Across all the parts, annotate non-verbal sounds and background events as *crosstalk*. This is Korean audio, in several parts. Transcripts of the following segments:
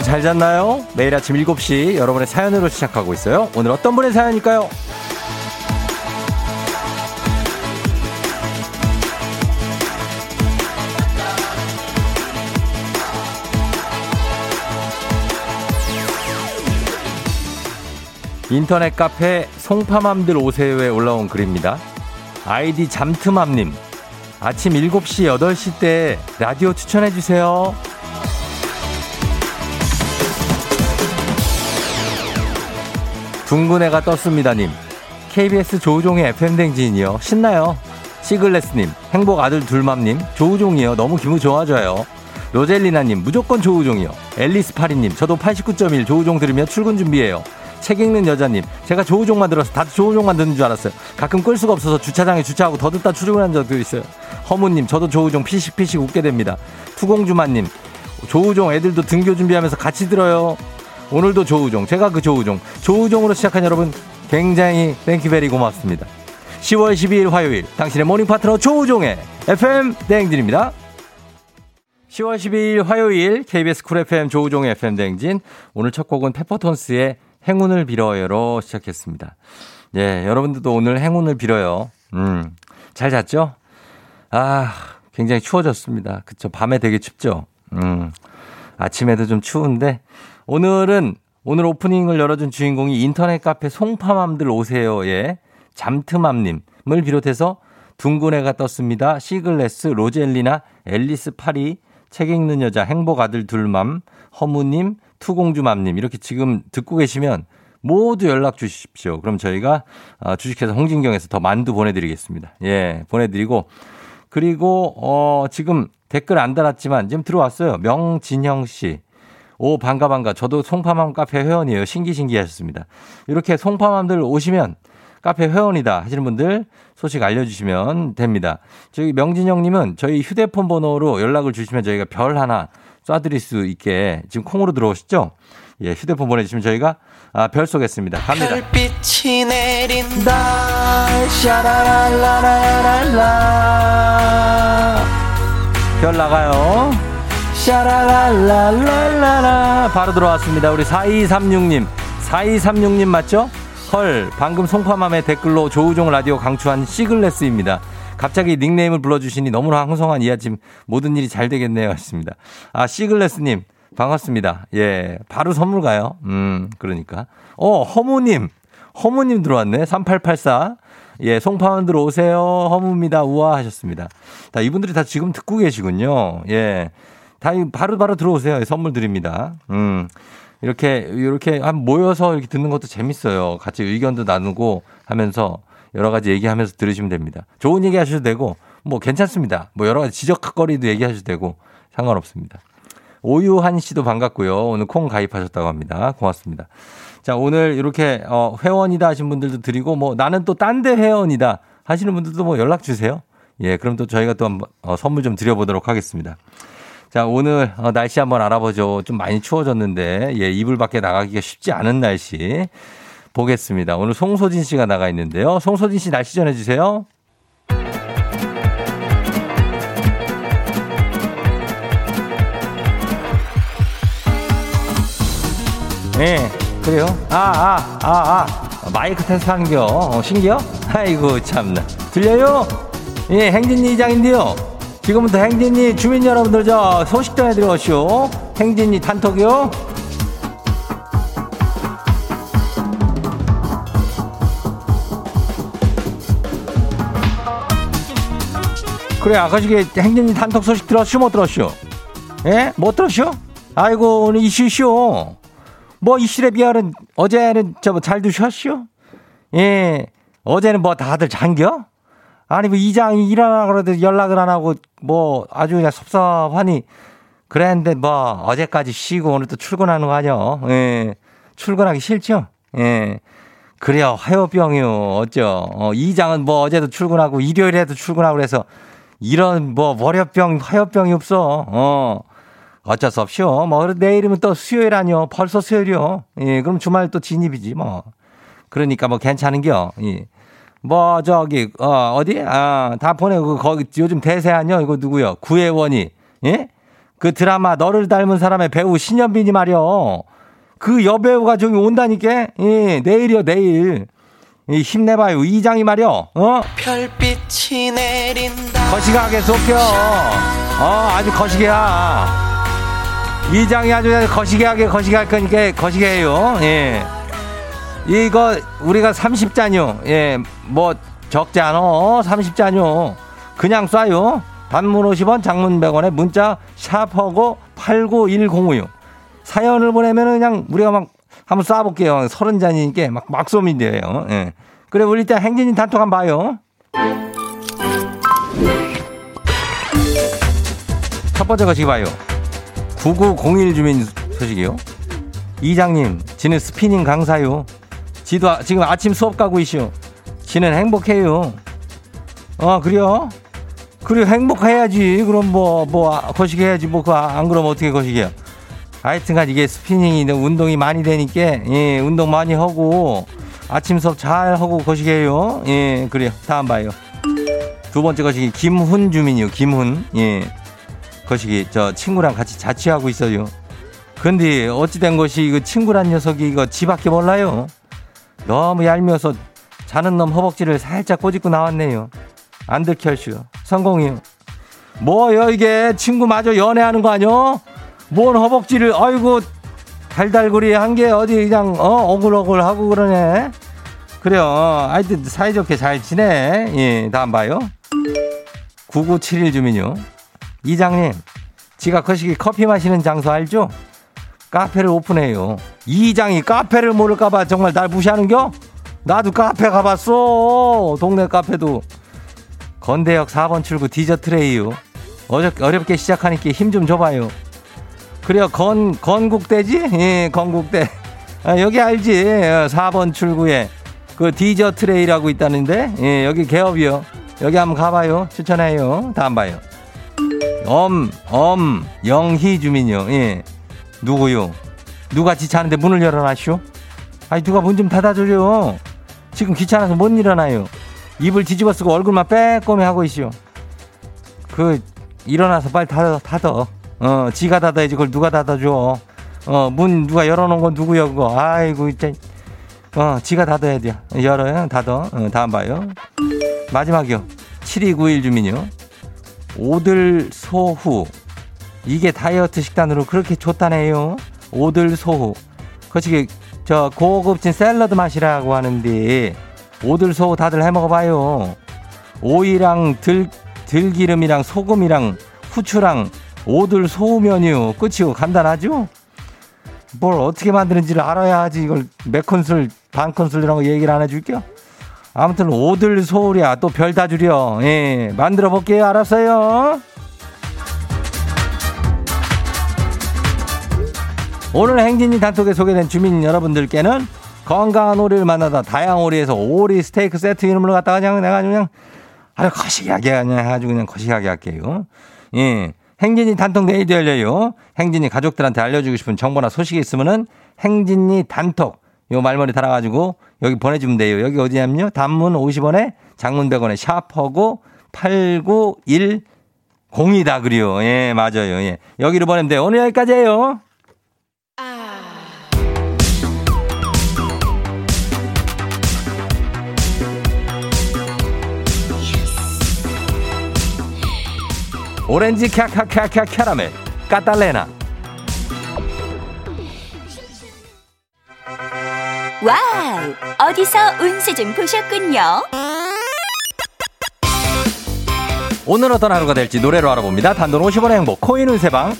여러분 잘 잤나요? 매일 아침 7시 여러분의 사연으로 시작하고 있어요. 오늘 어떤 분의 사연일까요? 인터넷 카페 송파맘들 오세요에 올라온 글입니다. 아이디 잠트맘님. 아침 7시, 8시 때 라디오 추천해주세요. 둥근 애가 떴습니다님. KBS 조우종의 FM댕진이요. 신나요. 시글레스님, 행복 아들 둘맘님, 조우종이요. 너무 기분 좋아져요. 로젤리나님, 무조건 조우종이요. 앨리스 파리님, 저도 89.1 조우종 들으며 출근 준비해요. 책 읽는 여자님, 제가 조우종 만 들어서 다들 조우종만 듣는 줄 알았어요. 가끔 끌 수가 없어서 주차장에 주차하고 더 듣다 출근한 적도 있어요. 허무님, 저도 조우종 피식피식 웃게 됩니다. 투공주마님, 조우종 애들도 등교 준비하면서 같이 들어요. 오늘도 조우종, 제가 그 조우종, 조우종으로 시작한 여러분 굉장히 thank you very 고맙습니다. 10월 12일 화요일 당신의 morning 파트너 조우종의 FM 대행진입니다. 10월 12일 화요일 KBS 쿨 FM 조우종의 FM 대행진 오늘 첫 곡은 페퍼톤스의 행운을 빌어요로 시작했습니다. 예, 여러분들도 오늘 행운을 빌어요. 음, 잘 잤죠? 아, 굉장히 추워졌습니다. 그쵸. 밤에 되게 춥죠? 음, 아침에도 좀 추운데 오늘은 오늘 오프닝을 열어준 주인공이 인터넷 카페 송파맘들 오세요의 잠트맘님을 비롯해서 둥근 애가 떴습니다. 시글레스, 로젤리나, 앨리스 파리, 책 읽는 여자, 행복 아들 둘맘, 허무님, 투공주맘님 이렇게 지금 듣고 계시면 모두 연락 주십시오. 그럼 저희가 어, 주식회사 홍진경에서 더 만두 보내드리겠습니다. 예, 보내드리고 그리고 어 지금 댓글 안 달았지만 지금 들어왔어요. 명진형 씨. 오 반가 반가. 저도 송파맘 카페 회원이에요. 신기신기 하셨습니다. 이렇게 송파맘들 오시면 카페 회원이다 하시는 분들 소식 알려주시면 됩니다. 저기 명진형님은 저희 휴대폰 번호로 연락을 주시면 저희가 별 하나 쏴드릴 수 있게 지금 콩으로 들어오시죠? 예, 휴대폰 보내주시면 저희가 아, 별 쏘겠습니다. 갑니다. 별빛이 내린다 샤라랄라라랄라 별 나가요. 샤라랄라랄라라 바로 들어왔습니다. 우리 4236님. 4236님 맞죠? 헐, 방금 송파맘의 댓글로 조우종 라디오 강추한 시글레스입니다. 갑자기 닉네임을 불러주시니 너무나 황송한 이 아침 모든 일이 잘 되겠네요. 하셨습니다. 아, 시글레스님, 반갑습니다. 예, 바로 선물 가요. 음, 그러니까. 어, 허무님. 허무님 들어왔네. 3884. 예, 송파만 들어오세요. 허무입니다. 우와 하셨습니다. 다 이분들이 다 지금 듣고 계시군요. 예. 다 바로 바로 들어오세요. 선물 드립니다. 음. 이렇게 이렇게 한 모여서 이렇게 듣는 것도 재밌어요. 같이 의견도 나누고 하면서 여러 가지 얘기하면서 들으시면 됩니다. 좋은 얘기 하셔도 되고 뭐 괜찮습니다. 뭐 여러 가지 지적거리도 얘기하셔도 되고 상관없습니다. 오유한 씨도 반갑고요. 오늘 콩 가입하셨다고 합니다. 고맙습니다. 자, 오늘 이렇게 어 회원이다 하신 분들도 드리고 뭐 나는 또 딴 데 회원이다 하시는 분들도 뭐 연락 주세요. 예, 그럼 또 저희가 또 한번 어, 선물 좀 드려 보도록 하겠습니다. 자, 오늘 어, 날씨 한번 알아보죠. 좀 많이 추워졌는데, 예, 이불 밖에 나가기가 쉽지 않은 날씨 보겠습니다. 오늘 송소진 씨가 나가 있는데요. 송소진 씨 날씨 전해주세요. 예, 그래요? 아, 아, 아, 아. 마이크 테스트 한겨. 어, 신기요? 아이고, 참나. 들려요? 예, 행진이 이장인데요. 지금부터 행진이 주민 여러분들 저 소식 전해드려오시오. 행진이 단톡이요. 그래, 아까 저게 행진이 단톡 소식 들었슈, 못 들었슈? 예? 못 들었슈? 아이고, 오늘 이슈쇼. 뭐 이슈에 비하면 어제는 저잘 드셨슈? 예. 어제는 뭐 다들 잔겨? 아니 뭐 이장이 일어나 그래도 연락을 안 하고 뭐 아주 그냥 섭섭하니 그랬는데 뭐 어제까지 쉬고 오늘 또 출근하는 거 아니요? 예. 출근하기 싫죠? 예. 그래요. 화요병이요. 어쩌. 어, 이장은 뭐 어제도 출근하고 일요일에도 출근하고 그래서 이런 뭐 월요병, 화요병이 없어. 어. 어쩔 수 없이요. 뭐 내일이면 또 수요일 아니요. 벌써 수요일이요. 예. 그럼 주말 또 진입이지 뭐. 그러니까 뭐 괜찮은겨. 예. 뭐 저기 어 어디 아다 보내고 거기 요즘 대세 아니요 이거 누구요 구혜원이 예그 드라마 너를 닮은 사람의 배우 신현빈이 말이요. 그 여배우가 저기 온다니까? 예, 내일이요, 내일. 이 힘내봐요. 이장이 말이요. 어? 별빛이 내린다 거시기하게 쏟겨. 어, 아주 거시기야. 이장이 아주 거시기하게 거시기 할 거니까 거시기 해요. 예. 이거 우리가 30잔요. 예, 뭐 적지 않어. 30잔요. 그냥 쏴요. 단문 50원, 장문 100원에 문자 샵하고 89106. 사연을 보내면 그냥 우리가 막 한번 쏴볼게요. 30잔이니까 막, 막 쏘면 돼요. 예. 그래, 우리 일단 행진이 단톡 한번 봐요. 첫 번째 거시기 봐요. 9901 주민 소식이요. 이장님, 지는 스피닝 강사요. 지도 아- 지금 아침 수업 가고 있슈. 지는 행복해요. 어, 그래요? 그래, 행복해야지. 그럼 뭐, 뭐, 아, 거시기 해야지. 뭐, 그, 안 그러면 어떻게 거시기야. 하여튼간 이게 스피닝이 운동이 많이 되니까, 예, 운동 많이 하고, 아침 수업 잘 하고 거시기 해요. 예, 그래요. 다음 봐요. 두 번째 거시기, 김훈 주민이요. 김훈. 예. 거시기, 저 친구랑 같이 자취하고 있어요. 근데 어찌된 것이 그 친구란 녀석이 이거 지 밖에 몰라요. 너무 얄미워서 자는 놈 허벅지를 살짝 꼬집고 나왔네요. 안 들켰슈. 성공이요. 뭐요 이게 친구 마저 연애하는 거 아니요? 뭔 허벅지를 아이고 달달구리 한게 어디 그냥 어 어글어글 하고 그러네. 그래요. 하여튼 사이좋게 잘 지내. 예, 다음 봐요. 9971 주민요. 이장님, 지가 거시기 커피 마시는 장소 알죠? 카페를 오픈해요. 이장이 카페를 모를까봐 정말 날 무시하는겨? 나도 카페 가봤어. 동네 카페도. 건대역 4번 출구 디저트레이요. 어저, 어렵게 시작하니까 힘 좀 줘봐요. 그래요. 건, 건국대지? 예, 건국대. 아, 여기 알지? 4번 출구에 그 디저트레이라고 있다는데, 예, 여기 개업이요. 여기 한번 가봐요. 추천해요. 다음 봐요. 엄, 엄, 영희 주민요. 예. 누구요? 누가 지차하는데 문을 열어놨쇼? 아니, 누가 문 좀 닫아줘요. 지금 귀찮아서 못 일어나요. 입을 뒤집어 쓰고 얼굴만 빼꼼히 하고 있쇼. 그, 일어나서 빨리 닫아, 닫아. 어, 지가 닫아야지. 그걸 누가 닫아줘. 어, 문 누가 열어놓은 건 누구야, 그거. 아이고, 진짜. 어, 지가 닫아야 돼. 열어요. 닫아. 어, 다음 봐요. 마지막이요. 7291 주민요. 오들소후. 이게 다이어트 식단으로 그렇게 좋다네요. 오들소후. 거시기 저 고급진 샐러드 맛이라고 하는데 오들소후 다들 해 먹어봐요. 오이랑 들 들기름이랑 소금이랑 후추랑 오들 소우면이요. 끝이요. 간단하죠? 뭘 어떻게 만드는지를 알아야 하지. 이걸 몇 큰술, 반 큰술 이런 거 얘기를 안 해줄게요. 아무튼 오들소우랴 또별 다 주려. 예, 만들어 볼게요. 알았어요? 오늘 행진이 단톡에 소개된 주민 여러분들께는 건강한 오리를 만나다 다양한 오리에서 오리 스테이크 세트 이름을 갖다가 그냥 내가 그냥 아주 거시기하게 그냥 아주 그냥 거시기하게 할게요. 예. 행진이 단톡 내일도 열려요. 행진이 가족들한테 알려주고 싶은 정보나 소식이 있으면은 행진이 단톡 요 말머리 달아가지고 여기 보내주면 돼요. 여기 어디냐면요. 단문 50원에 장문 100원에 샵하고 8910이다 그래요. 예, 맞아요. 예. 여기로 보내면 돼요. 오늘 여기까지예요. 오렌지 캬캬캬캬 캐러멜 까탈레나 와우! 어디서 운세 좀 보셨군요. 오늘 어떤 하루가 될지 노래로 알아봅니다. 단돈 50원의 행복 코인 운세방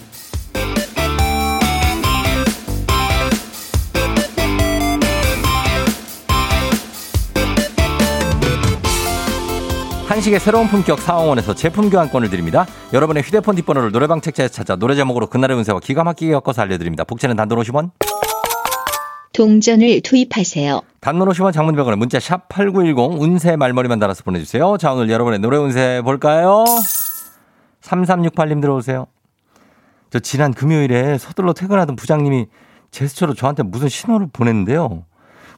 한식의 새로운 품격 사홍원에서 제품 교환권을 드립니다. 여러분의 휴대폰 뒷번호를 노래방 책자에서 찾아 노래 제목으로 그날의 운세와 기가 막히게 엮어서 알려드립니다. 복제는 단돈 50원 동전을 투입하세요. 단문 50원 장문병원에 문자 샵 8910 운세 말머리만 달아서 보내주세요. 자, 오늘 여러분의 노래 운세 볼까요? 3368님 들어오세요. 저 지난 금요일에 서둘러 퇴근하던 부장님이 제스처로 저한테 무슨 신호를 보냈는데요.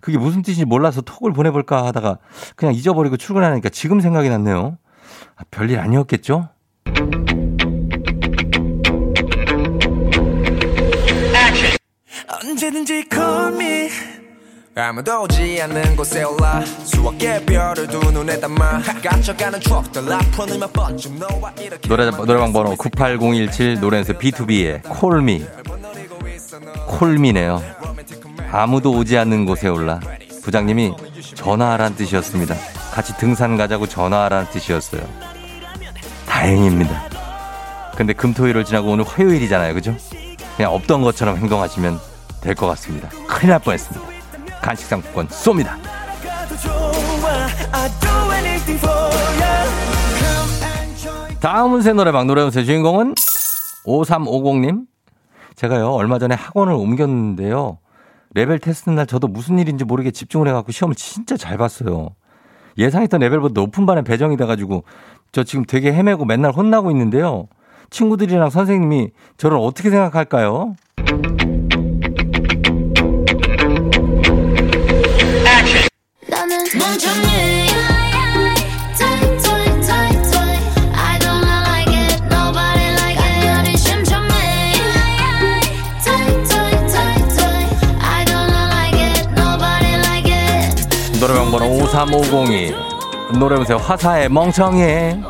그게 무슨 뜻인지 몰라서 톡을 보내볼까 하다가 그냥 잊어버리고 출근하니까 지금 생각이 났네요. 아, 별일 아니었겠죠? 언제든지 call me. 아무도 오지 않는 곳에 올라. 수억 개별을 두 눈에 담아. 갇혀가는 추억들 앞으로 몇 번쯤 너와 이렇게 노래, 노래방 번호 98017 노래에서 B2B의 콜미 콜미네요. 아무도 오지 않는 곳에 올라. 부장님이 전화하라는 뜻이었습니다. 같이 등산 가자고 전화하라는 뜻이었어요. 다행입니다. 근데 금토일을 지나고 오늘 화요일이잖아요. 그죠? 그냥 없던 것처럼 행동하시면 될 것 같습니다. 큰일 날 뻔했습니다. 간식 상품권 쏩니다. 다음 운세 노래방 노래 운세 주인공은 5350님. 제가요, 얼마 전에 학원을 옮겼는데요. 레벨 테스트 날 저도 무슨 일인지 모르게 집중을 해갖고 시험을 진짜 잘 봤어요. 예상했던 레벨보다 높은 반에 배정이 돼가지고 저 지금 되게 헤매고 맨날 혼나고 있는데요. 친구들이랑 선생님이 저를 어떻게 생각할까요? 나는 멍청해 3502 노래보세요. 화사의 멍청이.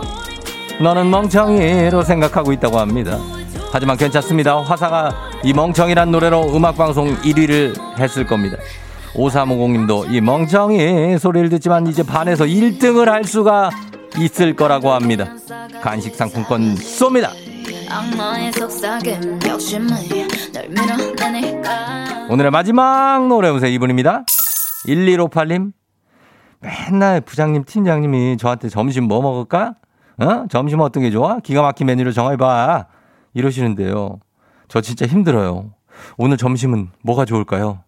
너는 멍청이로 생각하고 있다고 합니다. 하지만 괜찮습니다. 화사가 이 멍청이란 노래로 음악방송 1위를 했을 겁니다. 5350님도 이 멍청이 소리를 듣지만 이제 반에서 1등을 할 수가 있을 거라고 합니다. 간식 상품권 쏩니다. 오늘의 마지막 노래 보세요. 이분입니다. 1158님 맨날 부장님, 팀장님이 저한테 점심 뭐 먹을까? 어? 점심 어떤 게 좋아? 기가 막힌 메뉴를 정해봐. 이러시는데요. 저 진짜 힘들어요. 오늘 점심은 뭐가 좋을까요?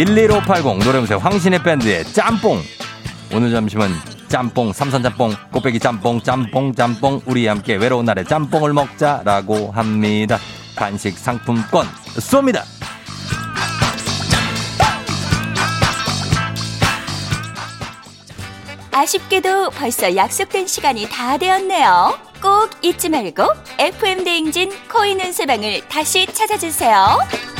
11580 노래무새 황신의 밴드의 짬뽕 오늘 점심은 짬뽕 삼선짬뽕 꽃배기 짬뽕 짬뽕 짬뽕 우리 함께 외로운 날에 짬뽕을 먹자라고 합니다 간식 상품권 쏩니다 아쉽게도 벌써 약속된 시간이 다 되었네요. 꼭 잊지 말고 FM 대행진 코인 운세방을 다시 찾아주세요.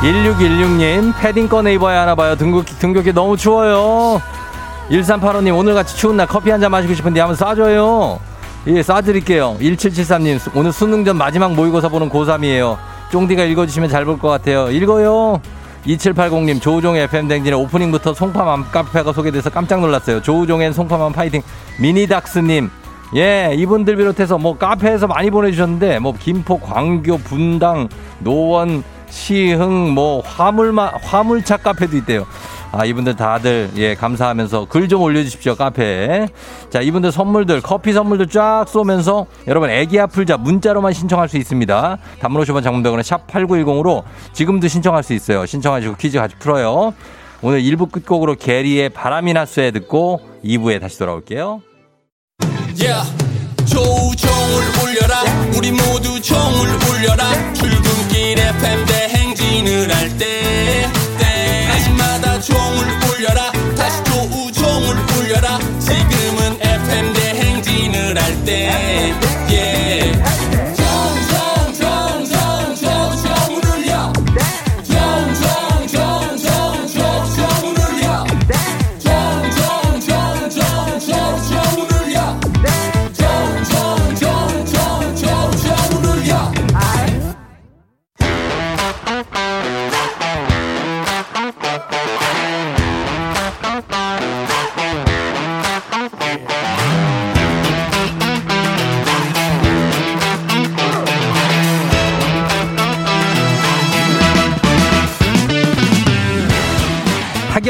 1616님 패딩 꺼내 입어야 하나 봐요 등굣기, 등굣기 너무 추워요 1385님, 오늘 같이 추운 날 커피 한 잔 마시고 싶은데 한번 쏴줘요. 예, 쏴드릴게요. 1773님, 오늘 수능 전 마지막 모의고사 보는 고3이에요. 쫑디가 읽어주시면 잘 볼 것 같아요. 읽어요. 2780님, 조우종의 FM댕진의 오프닝부터 송파맘 카페가 소개돼서 깜짝 놀랐어요. 조우종엔 송파맘 파이팅. 미니닥스님, 예, 이분들 비롯해서 뭐 카페에서 많이 보내주셨는데, 뭐 김포, 광교, 분당, 노원, 시흥, 뭐 화물마, 화물차 카페도 있대요. 아, 이분들 다들, 예, 감사하면서 글 좀 올려주십시오, 카페에. 자, 이분들 선물들, 커피 선물들 쫙 쏘면서 여러분 애기 아플자 문자로만 신청할 수 있습니다. 단문 50원 장문병원에 샵8910으로 지금도 신청할 수 있어요. 신청하시고 퀴즈 같이 풀어요. 오늘 1부 끝곡으로 게리의 바람이 났어에 듣고 2부에 다시 돌아올게요. Yeah. 조우종을 울려라 우리 모두 종을 울려라 출근 길에 팬대행진을 할때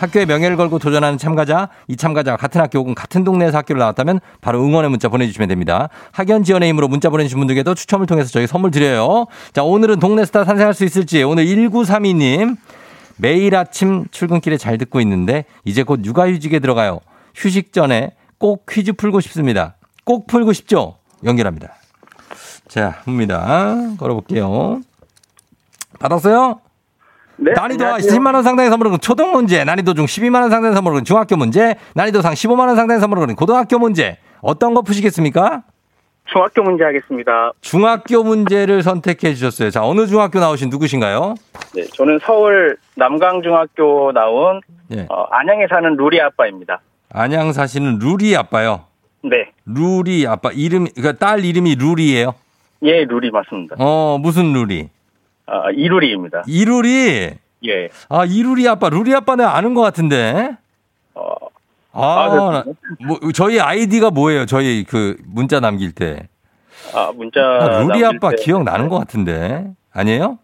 학교의 명예를 걸고 도전하는 참가자, 이 참가자가 같은 학교 혹은 같은 동네에서 학교를 나왔다면 바로 응원의 문자 보내주시면 됩니다. 학연 지연의 힘으로 문자 보내주신 분들께도 추첨을 통해서 저희 선물 드려요. 자, 오늘은 동네 스타 탄생할 수 있을지 오늘 1932님 매일 아침 출근길에 잘 듣고 있는데 이제 곧 육아휴직에 들어가요. 휴식 전에 꼭 퀴즈 풀고 싶습니다. 꼭 풀고 싶죠? 연결합니다. 자, 봅니다. 걸어볼게요. 받았어요? 네. 난이도 안녕하세요. 10만 원 상당의 선물은 초등 문제, 난이도 중 12만 원 상당의 선물은 중학교 문제, 난이도 상 15만 원 상당의 선물은 고등학교 문제. 어떤 거 푸시겠습니까? 중학교 문제 하겠습니다. 중학교 문제를 선택해 주셨어요. 자, 어느 중학교 나오신 누구신가요? 네, 저는 서울 남강중학교 나온 예. 어, 안양에 사는 루리 아빠입니다. 안양 사시는 루리 아빠요. 네, 루리 아빠 이름 그러니까 딸 이름이 루리예요. 예, 루리 맞습니다. 어, 무슨 루리? 아, 이루리입니다. 이루리. 예, 아, 이루리 아빠, 루리 아빠는 아는 것 같은데. 어, 아, 아, 뭐, 저희 아이디가 뭐예요? 저희 그 문자 남길 때. 아, 문자. 아, 루리 아빠 때 기억 나는 것 같은데. 아니에요?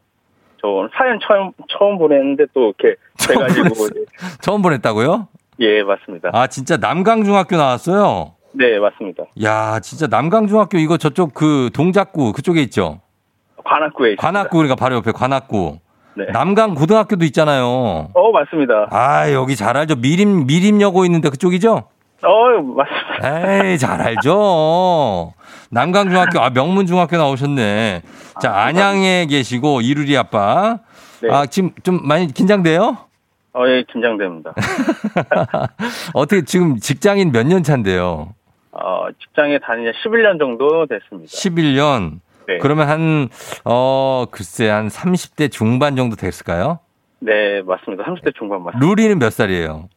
저 오늘 사연 처음, 처음 보냈는데 또 이렇게 처음 돼가지고. 처음 보냈다고요? 예, 맞습니다. 아, 진짜 남강중학교 나왔어요? 네, 맞습니다. 야, 진짜 남강중학교 이거 저쪽 그 동작구 그쪽에 있죠? 관악구에. 있습니다. 관악구 그러니까 바로 옆에 관악구. 네. 남강 고등학교도 있잖아요. 어, 맞습니다. 아, 여기 잘 알죠. 미림, 미림여고 있는데 그쪽이죠? 어, 맞습니다. 에이, 잘 알죠. 남강 중학교, 아, 명문 중학교 나오셨네. 자, 안양에 계시고, 이루리 아빠. 네. 아, 지금 좀 많이 긴장돼요? 어, 예, 긴장됩니다. *laughs* 어떻게 지금 직장인 몇 년 차인데요? 어, 직장에 지 11년 정도 됐습니다. 11년. 네. 그러면 한, 어, 글쎄, 한 30대 중반 정도 됐을까요? 네, 맞습니다. 30대 중반 맞습니다. 루리는 몇 살이에요?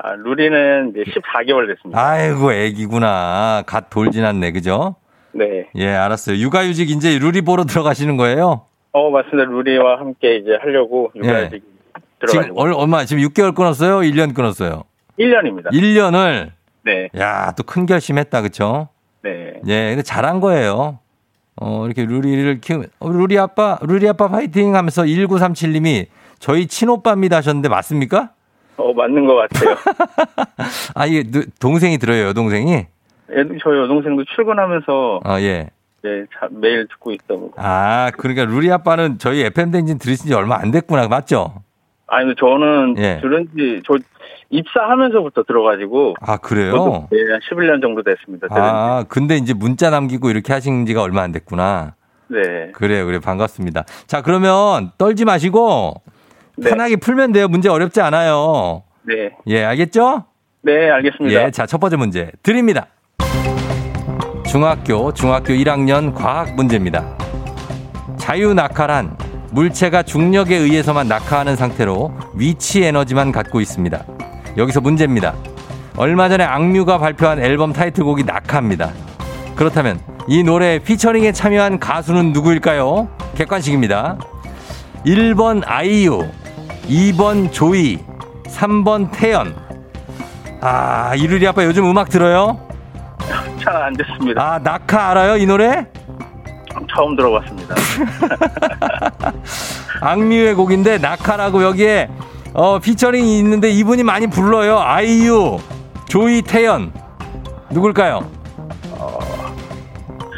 아, 루리는 이제 14개월 됐습니다. 아이고, 애기구나. 갓 돌 지났네, 그죠? 네. 예, 알았어요. 육아휴직 이제 루리 보러 들어가시는 거예요? 어, 맞습니다. 루리와 함께 이제 하려고 육아휴직 예. 지금 들어가려고. 얼, 얼마, 지금 6개월 끊었어요? 1년 끊었어요? 1년입니다. 1년을, 네. 야, 또 큰 결심했다, 그쵸? 네. 예, 근데 잘한 거예요. 어, 이렇게 루리를 키우면, 어, 루리 아빠, 루리 아빠 파이팅 하면서 1937님이 저희 친오빠입니다 하셨는데 맞습니까? 어, 맞는 것 같아요. *laughs* 아, 이게 누- 동생이 들어요, 여동생이? 예, 저희 여동생도 출근하면서 어, 예. 이제 자- 매일 듣고 있다고. 아, 그러니까 루리 아빠는 저희 FM댕진 들으신 지 얼마 안 됐구나, 맞죠? 아니, 저는 예. 들은 지, 저 입사하면서부터 들어가지고. 아, 그래요? 한 11년 정도 됐습니다. 아, 근데 이제 문자 남기고 이렇게 하신 지가 얼마 안 됐구나. 지. 네. 그래요, 그래 반갑습니다. 자, 그러면 떨지 마시고 네. 편하게 풀면 돼요. 문제 어렵지 않아요. 네. 예, 알겠죠? 네, 알겠습니다. 예, 자, 첫 번째 문제 드립니다. 중학교, 중학교 1학년 과학 문제입니다. 자유낙하란 물체가 중력에 의해서만 낙하하는 상태로 위치 에너지만 갖고 있습니다. 여기서 문제입니다. 얼마 전에 악뮤가 발표한 앨범 타이틀곡이 낙하입니다. 그렇다면 이 노래 피처링에 참여한 가수는 누구일까요? 객관식입니다. 1번 아이유, 2번 조이, 3번 태연. 아, 이르리 아빠 요즘 음악 들어요? 잘안 됐습니다. 아, 낙하 알아요? 이 노래? 처음 들어봤습니다. *laughs* 악뮤의 곡인데 낙하라고 여기에 어, 피처링이 있는데 이분이 많이 불러요. 아이유, 조이, 태연. 누굴까요?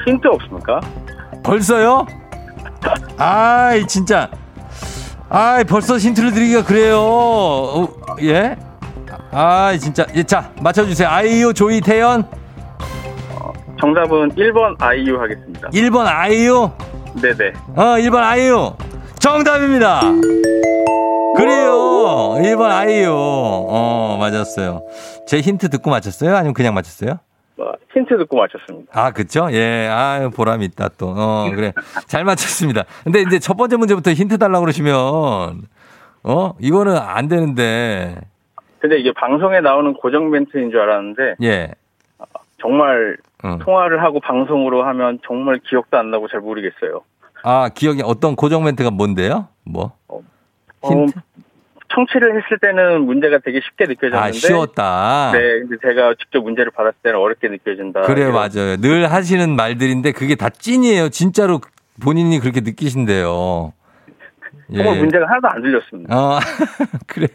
힌트 없습니까? 벌써요? *laughs* 아이, 진짜. 아이, 벌써 힌트를 드리기가 그래요. 어, 예? 아이, 진짜. 예, 자, 맞춰주세요. 아이유, 조이, 태연. 정답은 1번 아이유 하겠습니다. 1번 아이유. 네네. 어, 1번 아이유. 정답입니다. 그래요. 1번 아이유. 어, 맞았어요. 제 힌트 듣고 맞췄어요? 아니면 그냥 맞췄어요? 어, 힌트 듣고 맞췄습니다. 아, 그쵸? 예, 아 보람 있다 또. 어, 그래. 잘 맞췄습니다. 근데 이제 첫 번째 문제부터 힌트 달라고 그러시면, 어, 이거는 안 되는데, 근데 이게 방송에 나오는 고정 멘트인 줄 알았는데 예. 정말 어. 통화를 하고 방송으로 하면 정말 기억도 안 나고 잘 모르겠어요. 아, 기억이 어떤 고정 멘트가 뭔데요? 뭐? 어, 힌트? 청취를 했을 때는 문제가 되게 쉽게 느껴졌는데 아, 쉬웠다. 네, 근데 제가 직접 문제를 받았을 때는 어렵게 느껴진다. 그래, 이런- 맞아요. 늘 하시는 말들인데 그게 다 찐이에요. 진짜로 본인이 그렇게 느끼신대요. 정말 문제가 하나도 안 들렸습니다. 어, *laughs* 그래.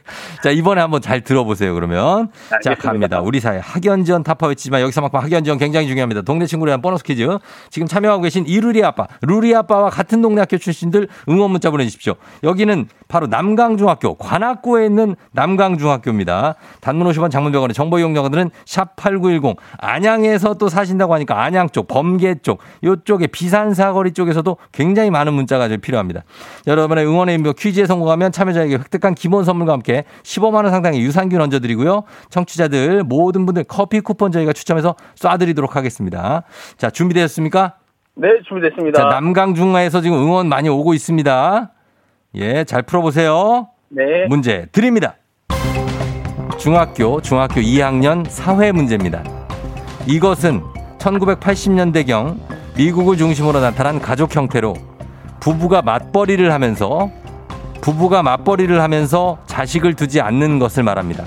자, 이번에 한번 잘 들어보세요, 그러면. 자, 알겠습니다. 갑니다. 우리 사회 학연지원 타파 외치지만 여기서만큼 학연지원 굉장히 중요합니다. 동네 친구를 위한 보너스 퀴즈. 지금 참여하고 계신 이루리 아빠, 루리 아빠와 같은 동네 학교 출신들 응원 문자 보내주십시오. 여기는 바로 남강중학교, 관악구에 있는 남강중학교입니다. 단문 50원 장문 100원의 정보 이용료들은 샵8910. 안양에서 또 사신다고 하니까 안양 쪽, 범계 쪽, 요쪽에 비산사거리 쪽에서도 굉장히 많은 문자가 좀 필요합니다. 여러분의 응원 의 인표 퀴즈에 성공하면 참여자에게 획득한 기본 선물과 함께 15만원 상당의 유산균 얹어드리고요. 청취자들 모든 분들 커피 쿠폰 저희가 추첨해서 쏴드리도록 하겠습니다. 자, 준비되셨습니까? 네, 준비됐습니다. 자, 남강중화에서 지금 응원 많이 오고 있습니다. 예, 잘 풀어보세요. 네. 문제 드립니다. 중학교, 중학교 2학년 사회 문제입니다. 이것은 1980년대경 미국을 중심으로 나타난 가족 형태로 부부가 맞벌이를 하면서 부부가 맞벌이를 하면서 자식을 두지 않는 것을 말합니다.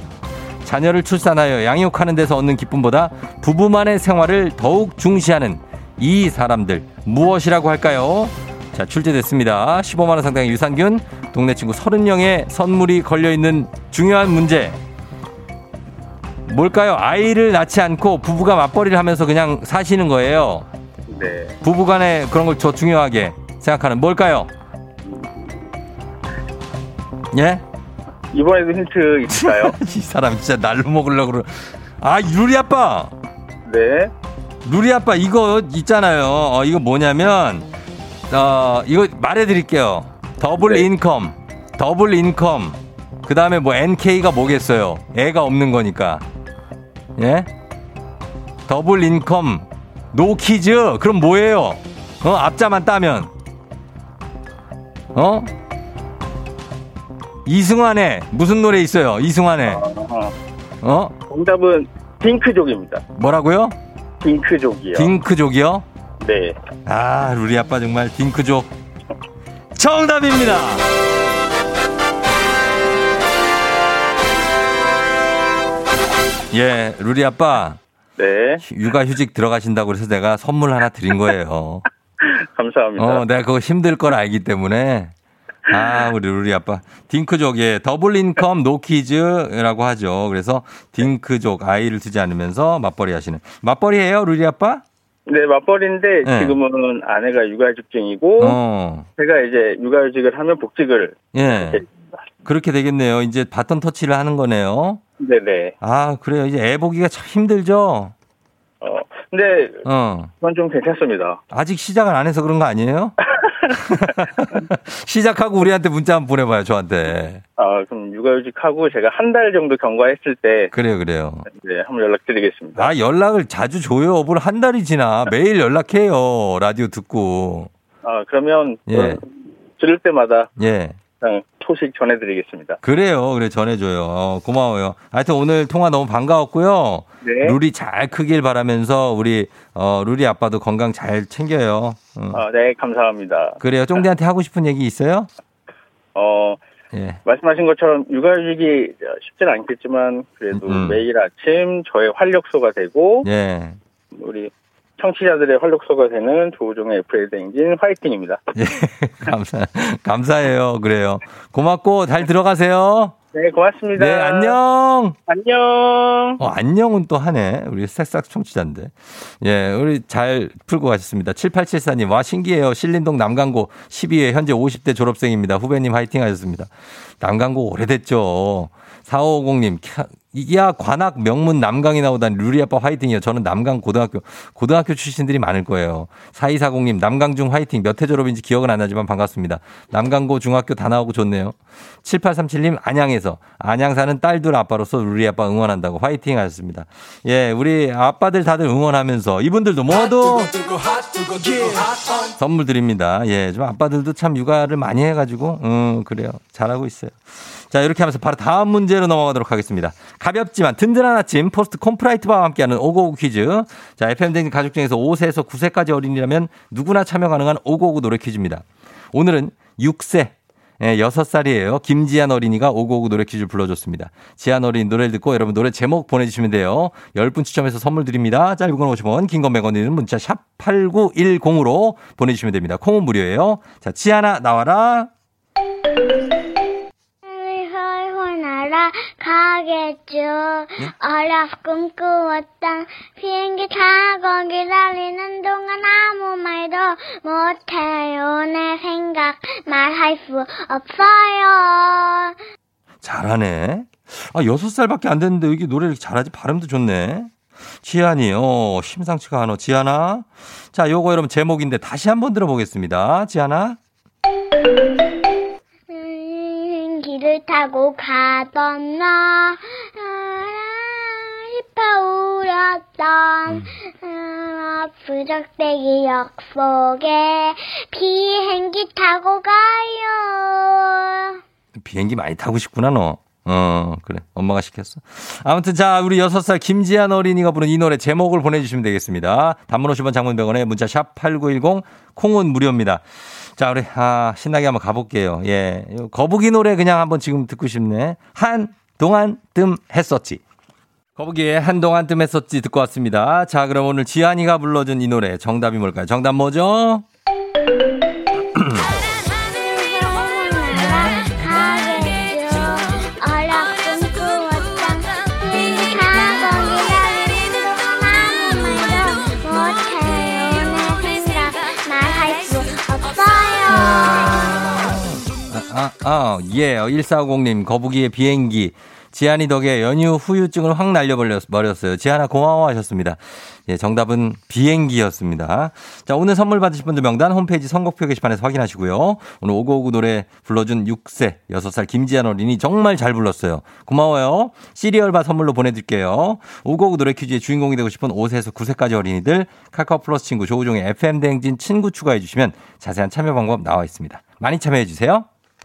자녀를 출산하여 양육하는 데서 얻는 기쁨보다 부부만의 생활을 더욱 중시하는 이 사람들 무엇이라고 할까요? 자, 출제됐습니다. 15만 원 상당의 유산균, 동네 친구 30명의 선물이 걸려 있는 중요한 문제. 뭘까요? 아이를 낳지 않고 부부가 맞벌이를 하면서 그냥 사시는 거예요. 네. 부부 간에 그런 걸 더 중요하게 생각하는 뭘까요? 예? 이번에도 힌트 있을까요? *laughs* 이 사람 진짜 날로 먹으려고 그러. 아, 루리 아빠! 네. 루리 아빠 이거 있잖아요. 어, 이거 뭐냐면 어 이거 말해 드릴게요. 더블 네. income, double income. 그 다음에 뭐 NK가 뭐겠어요? 애가 없는 거니까. 예? double income, no kids. 그럼 뭐예요? 어 앞자만 따면 어? 이승환의 무슨 노래 있어요? 이승환의 어, 어 정답은 딩크족입니다. 뭐라고요? 딩크족이요. 딩크족이요? 네. 아, 루리 아빠 정말 딩크족. 정답입니다. 예, 루리 아빠 네. 육아휴직 들어가신다고 그래서 내가 선물 하나 드린 거예요. *laughs* 감사합니다. 어, 내가 그거 힘들 걸 알기 때문에. 아, 우리 루리 아빠. 딩크족, 예, double income no kids라고 하죠. 그래서 딩크족, 아이를 두지 않으면서 맞벌이 하시는. 맞벌이에요, 루리 아빠? 네, 맞벌이인데 네. 지금은 아내가 육아휴직 중이고 어, 제가 이제 육아휴직을 하면 복직을 예. 네. 그렇게 되겠네요. 이제 바톤 터치를 하는 거네요. 네네. 아, 그래요. 이제 애 보기가 참 힘들죠? 어, 근데 어. 그건 좀 괜찮습니다. 아직 시작을 안 해서 그런 거 아니에요? *laughs* 시작하고 우리한테 문자 한번 보내봐요, 저한테. 아, 그럼 육아휴직하고 제가 한 달 정도 경과했을 때, 그래요, 그래요. 네, 한번 연락드리겠습니다. 아, 연락을 자주 줘요. 뭘한 달이 지나. 매일 연락해요. 라디오 듣고. 아, 그러면, 예. 어, 들을 때마다 예. 그냥 소식 전해드리겠습니다. 그래요. 그래, 전해줘요. 어, 고마워요. 하여튼 오늘 통화 너무 반가웠고요. 네. 룰이 잘 크길 바라면서 우리, 어, 룰이 아빠도 건강 잘 챙겨요. 어. 아, 네, 감사합니다. 그래요. 쫑디한테 하고 싶은 얘기 있어요? 어, 예. 말씀하신 것처럼 육아휴직이 쉽지는 않겠지만, 그래도 음. 매일 아침 저의 활력소가 되고, 예. 우리 청취자들의 활력소가 되는 조우종의 FA 대행진 화이팅입니다. 예. *laughs* 감사, 감사해요. 그래요. 고맙고 잘 들어가세요. 네, 고맙습니다. 네, 안녕. 안녕. 어, 안녕은 또 하네. 우리 새싹 청취자인데. 예, 우리 잘 풀고 가셨습니다. 7874님, 와, 신기해요. 신림동 남강고 12회 현재 50대 졸업생입니다. 후배님 화이팅 하셨습니다. 남강고 오래됐죠. 4550님, 야, 관악 명문 남강이 나오다니 루리 아빠 화이팅이요. 저는 남강 고등학교, 고등학교 출신들이 많을 거예요. 4240님, 남강중 화이팅. 몇회 졸업인지 기억은 안 나지만 반갑습니다. 남강고 중학교 다 나오고 좋네요. 7837님, 안양에서. 안양 사는 딸둘 아빠로서 루리 아빠 응원한다고 화이팅 하셨습니다. 예, 우리 아빠들 다들 응원하면서 이분들도 모두 선물 드립니다. 예, 좀 아빠들도 참 육아를 많이 해가지고, 음, 그래요. 잘하고 있어요. 자, 이렇게 하면서 바로 다음 문제로 넘어가도록 하겠습니다. 가볍지만 든든한 아침 포스트 콘푸라이트바와 함께하는 오구오구 퀴즈. 자, FM댕진 가족 중에서 5세에서 9세까지 어린이라면 누구나 참여 가능한 오구오구 노래 퀴즈입니다. 오늘은 6세. 예, 6살이에요. 김지한 어린이가 오고오구 노래 퀴즈를 불러줬습니다. 지한 어린이 노래를 듣고 여러분 노래 제목 보내주시면 돼요. 10분 추첨해서 선물 드립니다. 짧은 건 50원, 긴 건 100원이는 문자 샵 8910으로 보내주시면 됩니다. 콩은 무료예요. 자, 지하나 나와라. 헐헐 날아가겠죠. 어렵 꿈꾸었던 비행기 타고 기다리는 동안 아무 말도 못해요. 내 생각 말할 수 없어요. 잘하네. 아, 6살밖에 안 됐는데 여기 노래 이렇게 잘하지? 발음도 좋네. 지한이, 어, 심상치가 않아. 지한아. 자, 요거 여러분 제목인데 다시 한번 들어보겠습니다. 지한아. 음, 길을 타고 가던 나 싶어 울었던 음, 부적대기 역 속에 비행기 타고 가요. 비행기 많이 타고 싶구나, 너. 어, 그래. 엄마가 시켰어. 아무튼 자, 우리 6살 김지한 어린이가 부른 이 노래 제목을 보내주시면 되겠습니다. 단문 50원 장문병원에 문자 샵 8910 콩은 무료입니다. 자, 우리, 아, 신나게 한번 가볼게요. 예. 요 거북이 노래 그냥 한번 지금 듣고 싶네. 한 동안 뜸 했었지. 거북이의 한동안 뜸 했었지 듣고 왔습니다. 자, 그럼 오늘 지한이가 불러준 이 노래 정답이 뭘까요? 정답 뭐죠? 아, 아, 예. 1450님, 거북이의 비행기. 지한이 덕에 연휴 후유증을 확 날려버렸어요. 지한아 고마워 하셨습니다. 예, 정답은 비행기였습니다. 자, 오늘 선물 받으실 분들 명단 홈페이지 선곡표 게시판에서 확인하시고요. 오늘 오고오구 노래 불러준 6세, 6살 김지한 어린이 정말 잘 불렀어요. 고마워요. 시리얼바 선물로 보내드릴게요. 오고오구 노래 퀴즈의 주인공이 되고 싶은 5세에서 9세까지 어린이들 카카오 플러스 친구 조우종의 FM대행진 친구 추가해주시면 자세한 참여 방법 나와 있습니다. 많이 참여해주세요.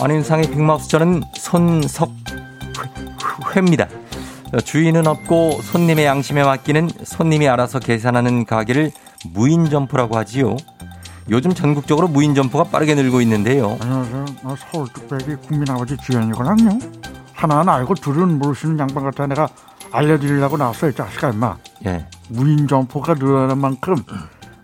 안윤상의 빅마우스 저는 손석회입니다. 주인은 없고 손님의 양심에 맡기는 손님이 알아서 계산하는 가게를 무인점포라고 하지요. 요즘 전국적으로 무인점포가 빠르게 늘고 있는데요. 안녕하세요. 나 서울 뚝배기 국민아버지 주연이거든요. 하나는 알고 둘은 모르시는 양반 같아 내가 알려드리려고 나왔어요. 이 자식아 임마. 예. 무인 점포가 늘어나는 만큼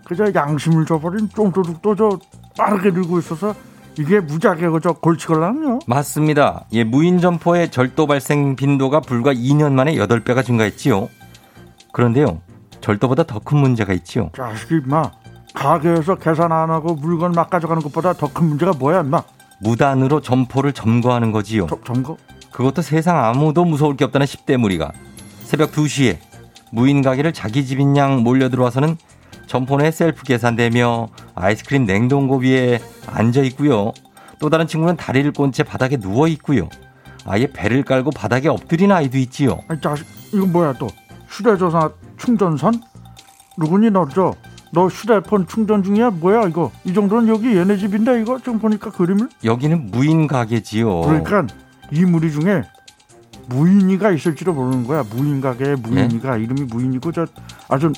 그저 양심을 저버린 쫑도둑도 저 빠르게 늘고 있어서 이게 무지하게 그저 골치 걸랑요. 맞습니다. 예, 무인 점포의 절도 발생 빈도가 불과 2년 만에 8배가 증가했지요. 그런데요. 절도보다 더 큰 문제가 있지요. 자식이 임마. 가게에서 계산 안 하고 물건 막 가져가는 것보다 더 큰 문제가 뭐야 임마. 무단으로 점포를 점거하는 거지요. 저, 점거? 그것도 세상 아무도 무서울 게 없다는 10대 무리가 새벽 2시에 무인 가게를 자기 집인 양 몰려 들어와서는 점포 내 셀프 계산대며 아이스크림 냉동고 위에 앉아 있고요. 또 다른 친구는 다리를 꼰 채 바닥에 누워 있고요. 아예 배를 깔고 바닥에 엎드린 아이도 있지요. 아니 자식 이건 뭐야 또 휴대전화 충전선? 누구니 너죠? 너 휴대폰 충전 중이야? 뭐야 이거? 이 정도는 여기 얘네 집인데 이거 지금 보니까 그림을 여기는 무인 가게지요. 그러니까 이 무리 중에 무인이가 있을지도 모르는 거야. 무인 가게에 무인이가 이름이 무인이고 저 아주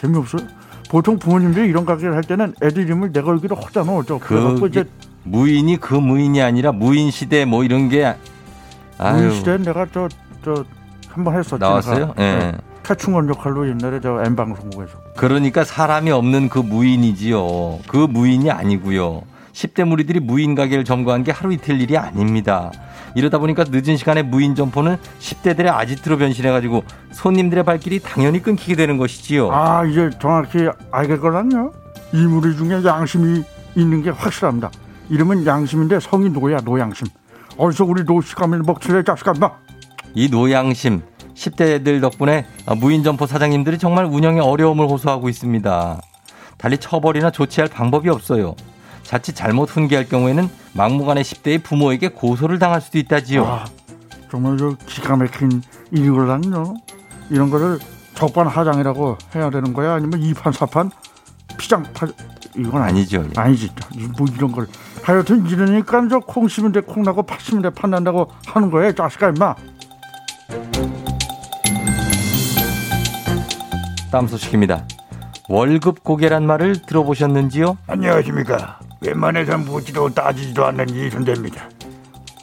재미없어요. 보통 부모님들이 이런 가게를 할 때는 애들 이름을 내 걸기로 하잖아. 저 그래갖고 그 이제 무인이 그 무인이 아니라 무인 시대 뭐 이런 게 아유 무인 시대에 내가 저 저 한번 했었지. 나왔어요? 내가. 예. 네. 태충원 역할로 옛날에 저 M 방송국에서. 그러니까 사람이 없는 그 무인이지요. 그 무인이 아니고요. 10대 무리들이 무인 가게를 점거한 게 하루 이틀 일이 아닙니다. 이러다 보니까 늦은 시간에 무인 점포는 10대들의 아지트로 변신해가지고 손님들의 발길이 당연히 끊기게 되는 것이지요. 아 이제 정확히 알겠거든요. 이 무리 중에 양심이 있는 게 확실합니다. 이름은 양심인데 성이 노야 노양심. 어디서 우리 노식감을 먹칠래 자식아 마. 이 노양심 10대들 덕분에 무인 점포 사장님들이 정말 운영에 어려움을 호소하고 있습니다. 달리 처벌이나 조치할 방법이 없어요. 자칫 잘못 훈계할 경우에는 막무가내 10대의 부모에게 고소를 당할 수도 있다지요. 아, 정말 저 기가 막힌 일이걸랑요. 이런 거를 적반하장이라고 해야 되는 거야? 아니면 이판 사판 피장 파 이건 아니, 아니죠. 예. 아니지. 이뭐 이런 걸 하여튼 이러니까 저콩 심은 데 콩 나고 팥 심은 데팥 난다고 하는 거야, 이 자식아 임마. 다음 소식입니다. 월급 고개란 말을 들어보셨는지요? 안녕하십니까. 웬만해서 묻지도 따지지도 않는 이순대입니다.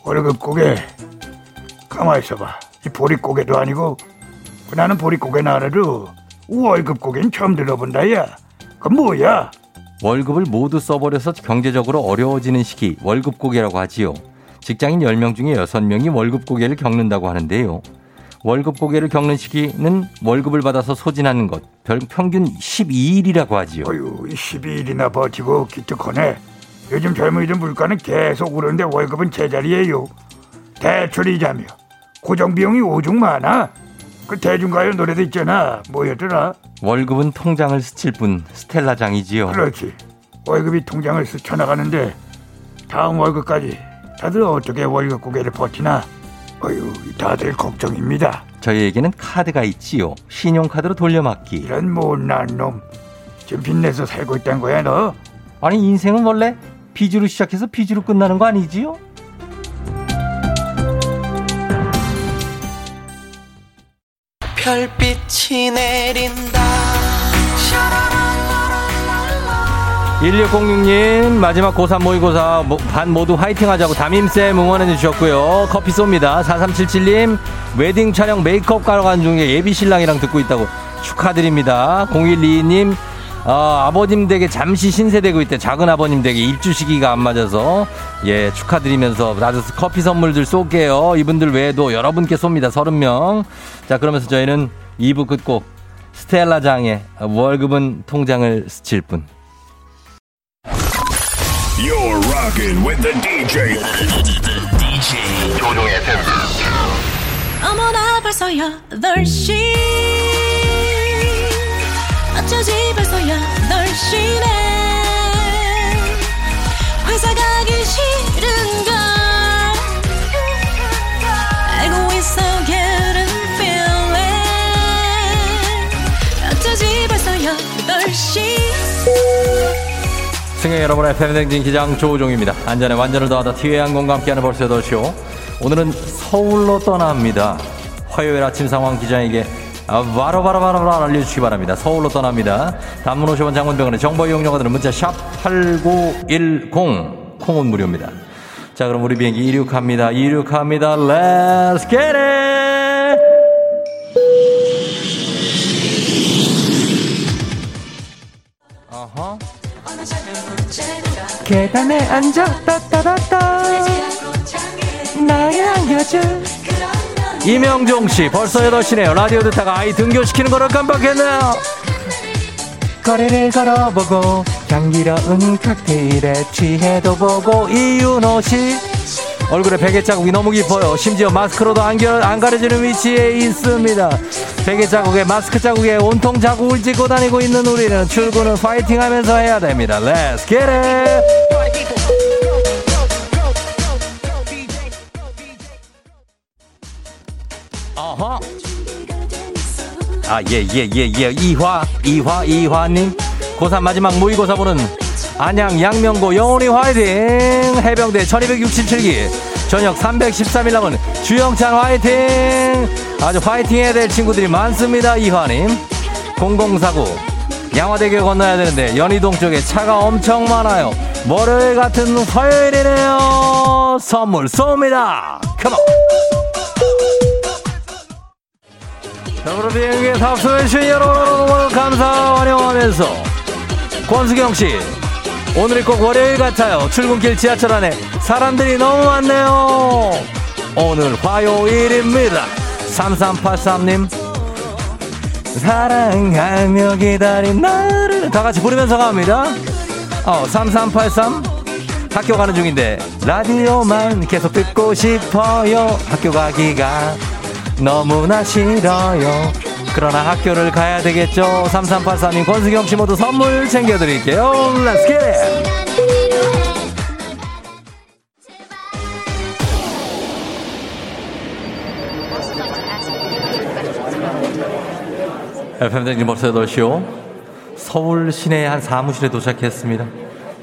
월급 고개 가만히 있어봐. 이 보릿고개도 아니고 그 나는 보릿고개는 알아도 월급 고개는 처음 들어본다 야. 그 뭐야? 월급을 모두 써버려서 경제적으로 어려워지는 시기 월급 고개라고 하지요. 직장인 10명 중에 6명이 월급 고개를 겪는다고 하는데요. 월급 고개를 겪는 시기는 월급을 받아서 소진하는 것 별- 평균 12일이라고 하지요. 어휴 12일이나 버티고 기특하네. 요즘 젊은이들 물가는 계속 오르는데 월급은 제자리예요. 대출 이자며 고정비용이 오죽 많아. 그 대중가요 노래도 있잖아. 뭐였더라? 월급은 통장을 스칠 뿐 스텔라장이지요. 그렇지. 월급이 통장을 스쳐나가는데 다음 월급까지 다들 어떻게 월급 고개를 버티나? 어휴, 다들 걱정입니다. 저희에게는 카드가 있지요. 신용카드로 돌려막기. 이런 못난 놈. 지금 빚내서 살고 있다는 거야, 너? 아니 인생은 원래 빚으로 시작해서 빚으로 끝나는 거 아니지요? 별빛이 내린다. 1606님 마지막 고3 모의고사 모- 반 모두 화이팅 하자고 담임쌤 응원해 주셨고요. 커피 쏩니다. 4377님 웨딩 촬영 메이크업 가러 간 중에 예비 신랑이랑 듣고 있다고 축하드립니다. 0122님 어, 아버님 댁에 잠시 신세되고 있대. 작은 아버님 댁에 입주 시기가 안 맞아서. 예 축하드리면서 나도 커피 선물들 쏠게요. 이분들 외에도 여러분께 쏩니다. 30명. 자 그러면서 저희는 2부 끝곡 스텔라 장의 월급은 통장을 스칠 뿐. You're rocking with the DJ. DJ 조종의 FM. 어머나 벌써 8시 어쩌지 벌써 8시네 회사 가기 싫은걸 알고 있어 getting feeling 어쩌지 벌써 8시 승객 여러분의 팬댕진 기장 조우종입니다. 안전에 완전을 더하다 티웨이 항공과 함께하는 벌써 8시오. 오늘은 서울로 떠납니다. 화요일 아침 상황 기장에게 아, 바로 바로 바로 바로 알려주시기 바랍니다. 서울로 떠납니다. 단문 50원 장문병원의 정보 이용료가 드는 문자 샵 8910 콩은 무료입니다. 자 그럼 우리 비행기 이륙합니다. 이륙합니다. Let's get it! 어허. 계단에 앉아 따따따따 나를 안겨줘 이명종 씨 벌써 8시네요. 라디오 듣다가 아이 등교시키는 거를 깜빡했네요. 거리를 걸어보고 향기로운 칵테일에 취해도 보고 이윤호 씨. 얼굴에 베개 자국이 너무 깊어요. 심지어 마스크로도 안, 겨, 안 가려지는 위치에 있습니다. 베개 자국에 마스크 자국에 온통 자국을 찍고 다니고 있는 우리는 출근은 파이팅 하면서 해야 됩니다. Let's get it 어허. 아, 예, 예, 예, 예. 이화, 이화, 이화님. 고3 마지막 모의고사 보는 안양 양명고 영원히 화이팅! 해병대 1267기. 저녁 313일 남은 주영찬 화이팅! 아주 화이팅 해야 될 친구들이 많습니다, 이화님. 0049. 양화대교 건너야 되는데 연희동 쪽에 차가 엄청 많아요. 월요일 같은 화요일이네요. 선물 쏩니다. 컴온! 여러분 비행기에 탑승해주신 여러분 감사 환영하면서 권수경씨 오늘이 꼭 월요일 같아요. 출근길 지하철 안에 사람들이 너무 많네요. 오늘 화요일입니다. 3383님 사랑하며 기다린 나를. 다 같이 부르면서 갑니다. 어, 3383 학교 가는 중인데 라디오만 계속 듣고 싶어요. 학교 가기가 너무나 싫어요. 그러나 학교를 가야 되겠죠. 3384님, 권수경 씨 모두 선물 챙겨드릴게요. Let's get it! FM댕진 벌써 8시오. 서울 시내 한 사무실에 도착했습니다.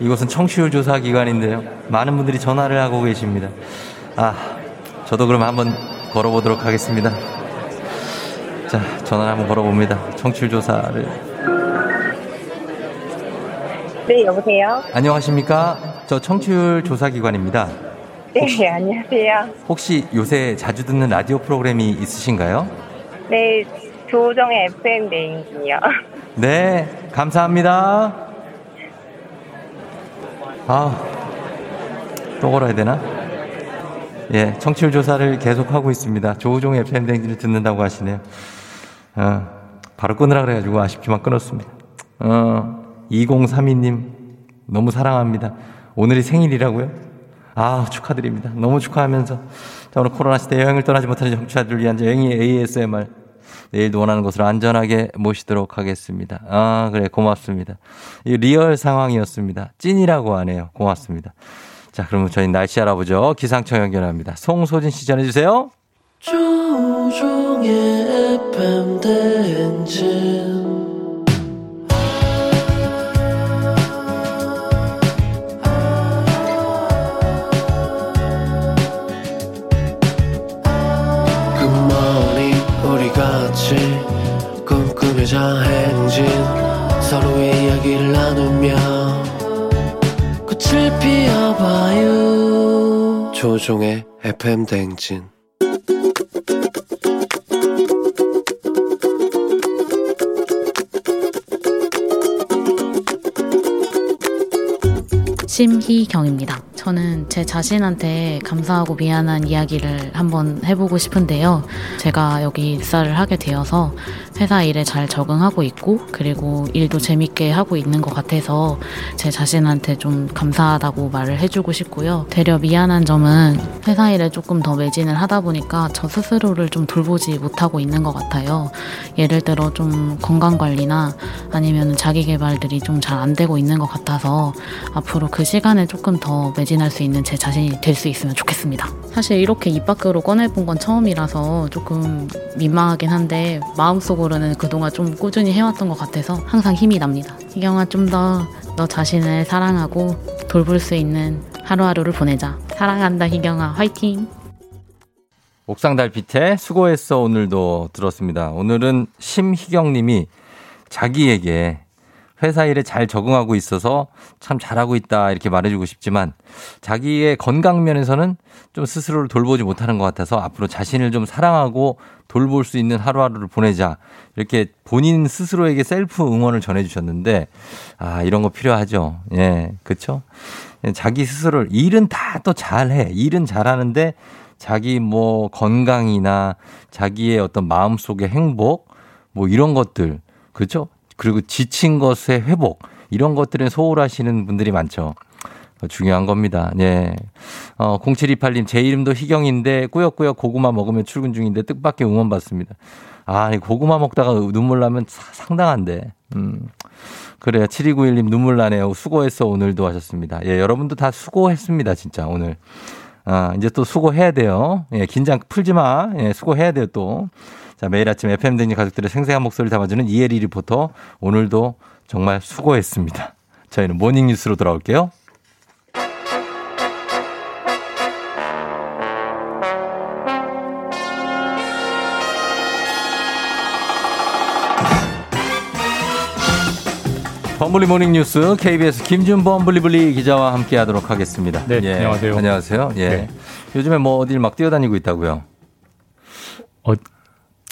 이곳은 청취율 조사 기관인데요. 많은 분들이 전화를 하고 계십니다. 아, 저도 그럼 한번 걸어보도록 하겠습니다. 자, 전화를 한번 걸어봅니다. 청취율 조사를. 네, 여보세요? 안녕하십니까? 저 청취율 조사 기관입니다. 네, 안녕하세요. 혹시 요새 자주 듣는 라디오 프로그램이 있으신가요? 네, 조정의 FM 대행진이요. *laughs* 네, 감사합니다. 아, 또 걸어야 되나? 예, 청취율 조사를 계속하고 있습니다. 조우종의 FM 댕진을 듣는다고 하시네요. 어, 바로 끊으라 그래가지고 아쉽지만 끊었습니다. 어, 2032님, 너무 사랑합니다. 오늘이 생일이라고요? 아, 축하드립니다. 너무 축하하면서. 자, 오늘 코로나 시대 여행을 떠나지 못하는 정치자들을 위한 여행의 ASMR. 내일도 원하는 곳으로 안전하게 모시도록 하겠습니다. 아, 그래, 고맙습니다. 이 리얼 상황이었습니다. 찐이라고 하네요. 고맙습니다. 자, 그러면 저희 날씨 알아보죠. 기상청 연결합니다. 송소진 씨 전해주세요. 꿈꾸며자 행진 서로의 이야기를 나누며 꽃을 피워봐요. 조종의 FM 대행진 심희경입니다. 저는 제 자신한테 감사하고 미안한 이야기를 한번 해보고 싶은데요. 제가 여기 입사를 하게 되어서 회사 일에 잘 적응하고 있고, 그리고 일도 재밌게 하고 있는 것 같아서 제 자신한테 좀 감사하다고 말을 해주고 싶고요. 되려 미안한 점은 회사 일에 조금 더 매진을 하다 보니까 저 스스로를 좀 돌보지 못하고 있는 것 같아요. 예를 들어 좀 건강 관리나 아니면 자기 개발들이 좀 잘 안 되고 있는 것 같아서 앞으로 그 시간에 조금 더 매진할 수 있는 제 자신이 될 수 있으면 좋겠습니다. 사실 이렇게 입 밖으로 꺼내본 건 처음이라서 조금 민망하긴 한데 마음속으로는 그동안 좀 꾸준히 해왔던 것 같아서 항상 힘이 납니다. 희경아 좀 더 너 자신을 사랑하고 돌볼 수 있는 하루하루를 보내자. 사랑한다 희경아 화이팅. 옥상 달빛에 수고했어 오늘도 들었습니다. 오늘은 심희경 님이 자기에게 회사 일에 잘 적응하고 있어서 참 잘하고 있다 이렇게 말해주고 싶지만 자기의 건강 면에서는 좀 스스로를 돌보지 못하는 것 같아서 앞으로 자신을 좀 사랑하고 돌볼 수 있는 하루하루를 보내자 이렇게 본인 스스로에게 셀프 응원을 전해주셨는데 아 이런 거 필요하죠. 예, 그렇죠. 자기 스스로를 일은 다 또 잘해 일은 잘하는데 자기 뭐 건강이나 자기의 어떤 마음속의 행복 뭐 이런 것들 그렇죠? 그리고 지친 것의 회복 이런 것들에 소홀하시는 분들이 많죠. 중요한 겁니다. 예. 어, 0728님, 제 이름도 희경인데 꾸역꾸역 고구마 먹으면 출근 중인데 뜻밖의 응원 받습니다. 아, 이 고구마 먹다가 눈물 나면 사- 상당한데. 음. 그래요. 7291님 눈물 나네요. 수고했어 오늘도 하셨습니다. 예, 여러분도 다 수고했습니다. 진짜 오늘. 아, 이제 또 수고해야 돼요. 예, 긴장 풀지 마. 예, 수고해야 돼요 또. 자, 매일 아침 FM 댕진 가족들의 생생한 목소리를 담아주는 이혜리 리포터. 오늘도 정말 수고했습니다. 저희는 모닝 뉴스로 돌아올게요. 범블리 모닝 뉴스 KBS 김준범 블리블리 기자와 함께 하도록 하겠습니다. 네, 예, 안녕하세요. 안녕하세요. 예. 네. 요즘에 뭐 어딜 막 뛰어다니고 있다고요? 어,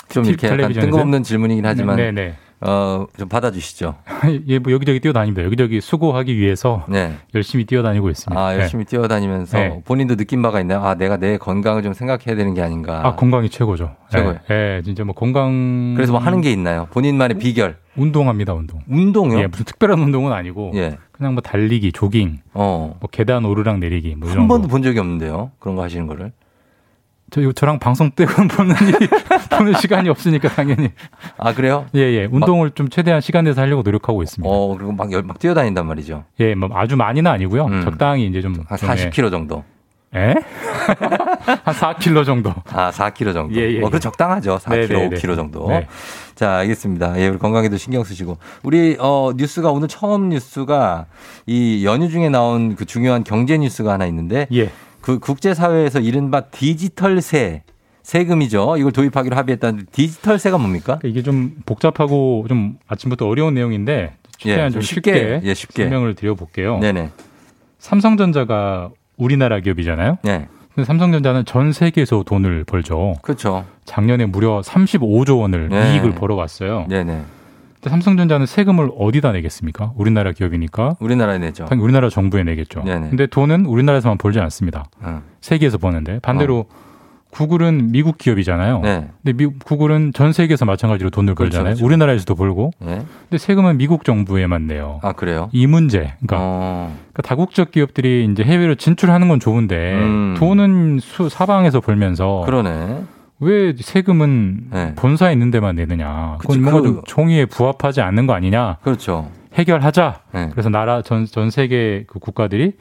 좀 이렇게 약간? 뜬금없는 질문이긴 하지만 네, 네. 어, 좀 받아주시죠. *laughs* 예, 뭐 여기저기 뛰어다닙니다. 여기저기 수고하기 위해서 네. 열심히 뛰어다니고 있습니다. 아, 열심히 뛰어다니면서 네. 본인도 느낀 바가 있나요? 아, 내가 내 건강을 좀 생각해야 되는 게 아닌가. 아, 건강이 최고죠. 최고예요. 예, 예, 진짜 뭐 건강. 그래서 뭐 하는 게 있나요? 본인만의 비결. 운동합니다, 운동. 운동요? 예, 무슨 특별한 운동은 아니고. 예. 그냥 뭐 달리기, 조깅. 어. 뭐 계단 오르락 내리기. 뭐한 거. 번도 본 적이 없는데요. 그런 거 하시는 거를. 저, 이거 저랑 방송 때는 보는 보는 시간이 없으니까 당연히. 아, 그래요? 예, 예. 운동을 좀 최대한 시간 내서 하려고 노력하고 있습니다. 어, 그리고 막, 열- 막 뛰어다닌단 말이죠. 예, 뭐 아주 많이는 아니고요. 적당히 이제 좀. 음. 한 좀, 예. 40km 정도. 예? *laughs* 한 4kg 정도. 아, 4kg 정도. 예, 예, 어, 그 예. 적당하죠. 4kg, 네, 네, 네. 5kg 정도. 네. 자, 알겠습니다. 예, 우리 건강에도 신경 쓰시고. 우리, 어, 뉴스가 오늘 처음 뉴스가 이 연휴 중에 나온 그 중요한 경제 뉴스가 하나 있는데. 예. 그 국제사회에서 이른바 디지털세. 세금이죠. 이걸 도입하기로 합의했다는데 디지털세가 뭡니까? 이게 좀 복잡하고 좀 아침부터 어려운 내용인데 최대한 예, 좀좀 쉽게, 쉽게, 예, 쉽게. 설명을 드려볼게요. 네네. 삼성전자가 우리나라 기업이잖아요. 네. 근데 삼성전자는 전 세계에서 돈을 벌죠. 그렇죠. 작년에 무려 35조 원을 네. 이익을 벌어왔어요. 네네. 삼성전자는 세금을 어디다 내겠습니까? 우리나라 기업이니까. 우리나라에 내죠. 당연히 우리나라 정부에 내겠죠. 네네. 근데 돈은 우리나라에서만 벌지 않습니다. 어. 세계에서 버는데 반대로 구글은 미국 기업이잖아요. 네. 근데 미, 구글은 전 세계에서 마찬가지로 돈을 그렇죠, 벌잖아요. 그렇죠. 우리나라에서도 벌고. 네. 근데 세금은 미국 정부에만 내요. 아, 그래요? 이 문제. 그러니까, 어. 그러니까 다국적 기업들이 이제 해외로 진출하는 건 좋은데 음. 돈은 수, 사방에서 벌면서 그러네. 왜 세금은 네. 본사에 있는 데만 내느냐? 그건 뭔가 그- 좀 종이에 부합하지 않는 거 아니냐? 그렇죠. 해결하자. 네. 그래서 나라 전, 전 세계 그 국가들이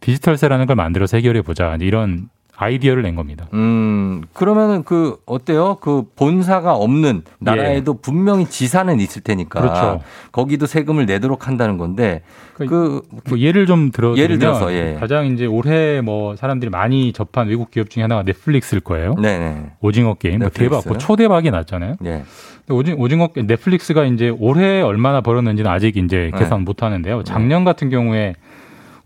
디지털세라는 걸 만들어서 해결해 보자. 이런 아이디어를 낸 겁니다. 음, 그러면은 그, 어때요? 그 본사가 없는 나라에도 분명히 지사는 있을 테니까. 예. 그렇죠. 거기도 세금을 내도록 한다는 건데. 그, 뭐 예를 좀 들어 예를 들어서, 예. 가장 이제 올해 뭐 사람들이 많이 접한 외국 기업 중에 하나가 넷플릭스일 거예요. 네네. 오징어 게임 뭐 넷플릭스. 대박, 뭐 초대박이 났잖아요. 네. 근데 오징, 오징어 게- 넷플릭스가 이제 올해 얼마나 벌었는지는 아직 이제 네. 계산 못 하는데요. 작년 같은 경우에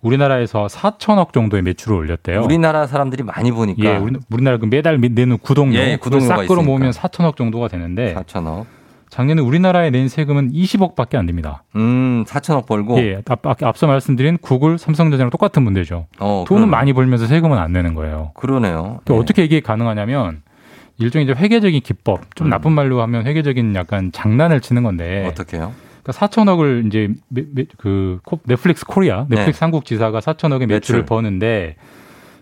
우리나라에서 4천억 정도의 매출을 올렸대요. 우리나라 사람들이 많이 보니까. 예, 우리, 우리나라 그 매달 내는 구독료, 예, 구독료가 싹 끌어 모으면 있으니까. 4천억 정도가 되는데 4천억. 작년에 우리나라에 낸 세금은 20억밖에 안 됩니다. 음, 4천억 벌고. 예, 앞, 앞- 앞서 말씀드린 구글, 삼성전자랑 똑같은 문제죠. 어, 돈은 그러네. 많이 벌면서 세금은 안 내는 거예요. 그러네요. 또 예. 어떻게 이게 가능하냐면 일종의 이제 회계적인 기법, 좀 나쁜 말로 하면 회계적인 약간 장난을 치는 건데. 음. 어떻게요? 그러니까 4천억을 이제 매- 매- 그 코- 넷플릭스 코리아, 넷플릭스 네. 한국 지사가 4천억의 매출을 매출. 버는데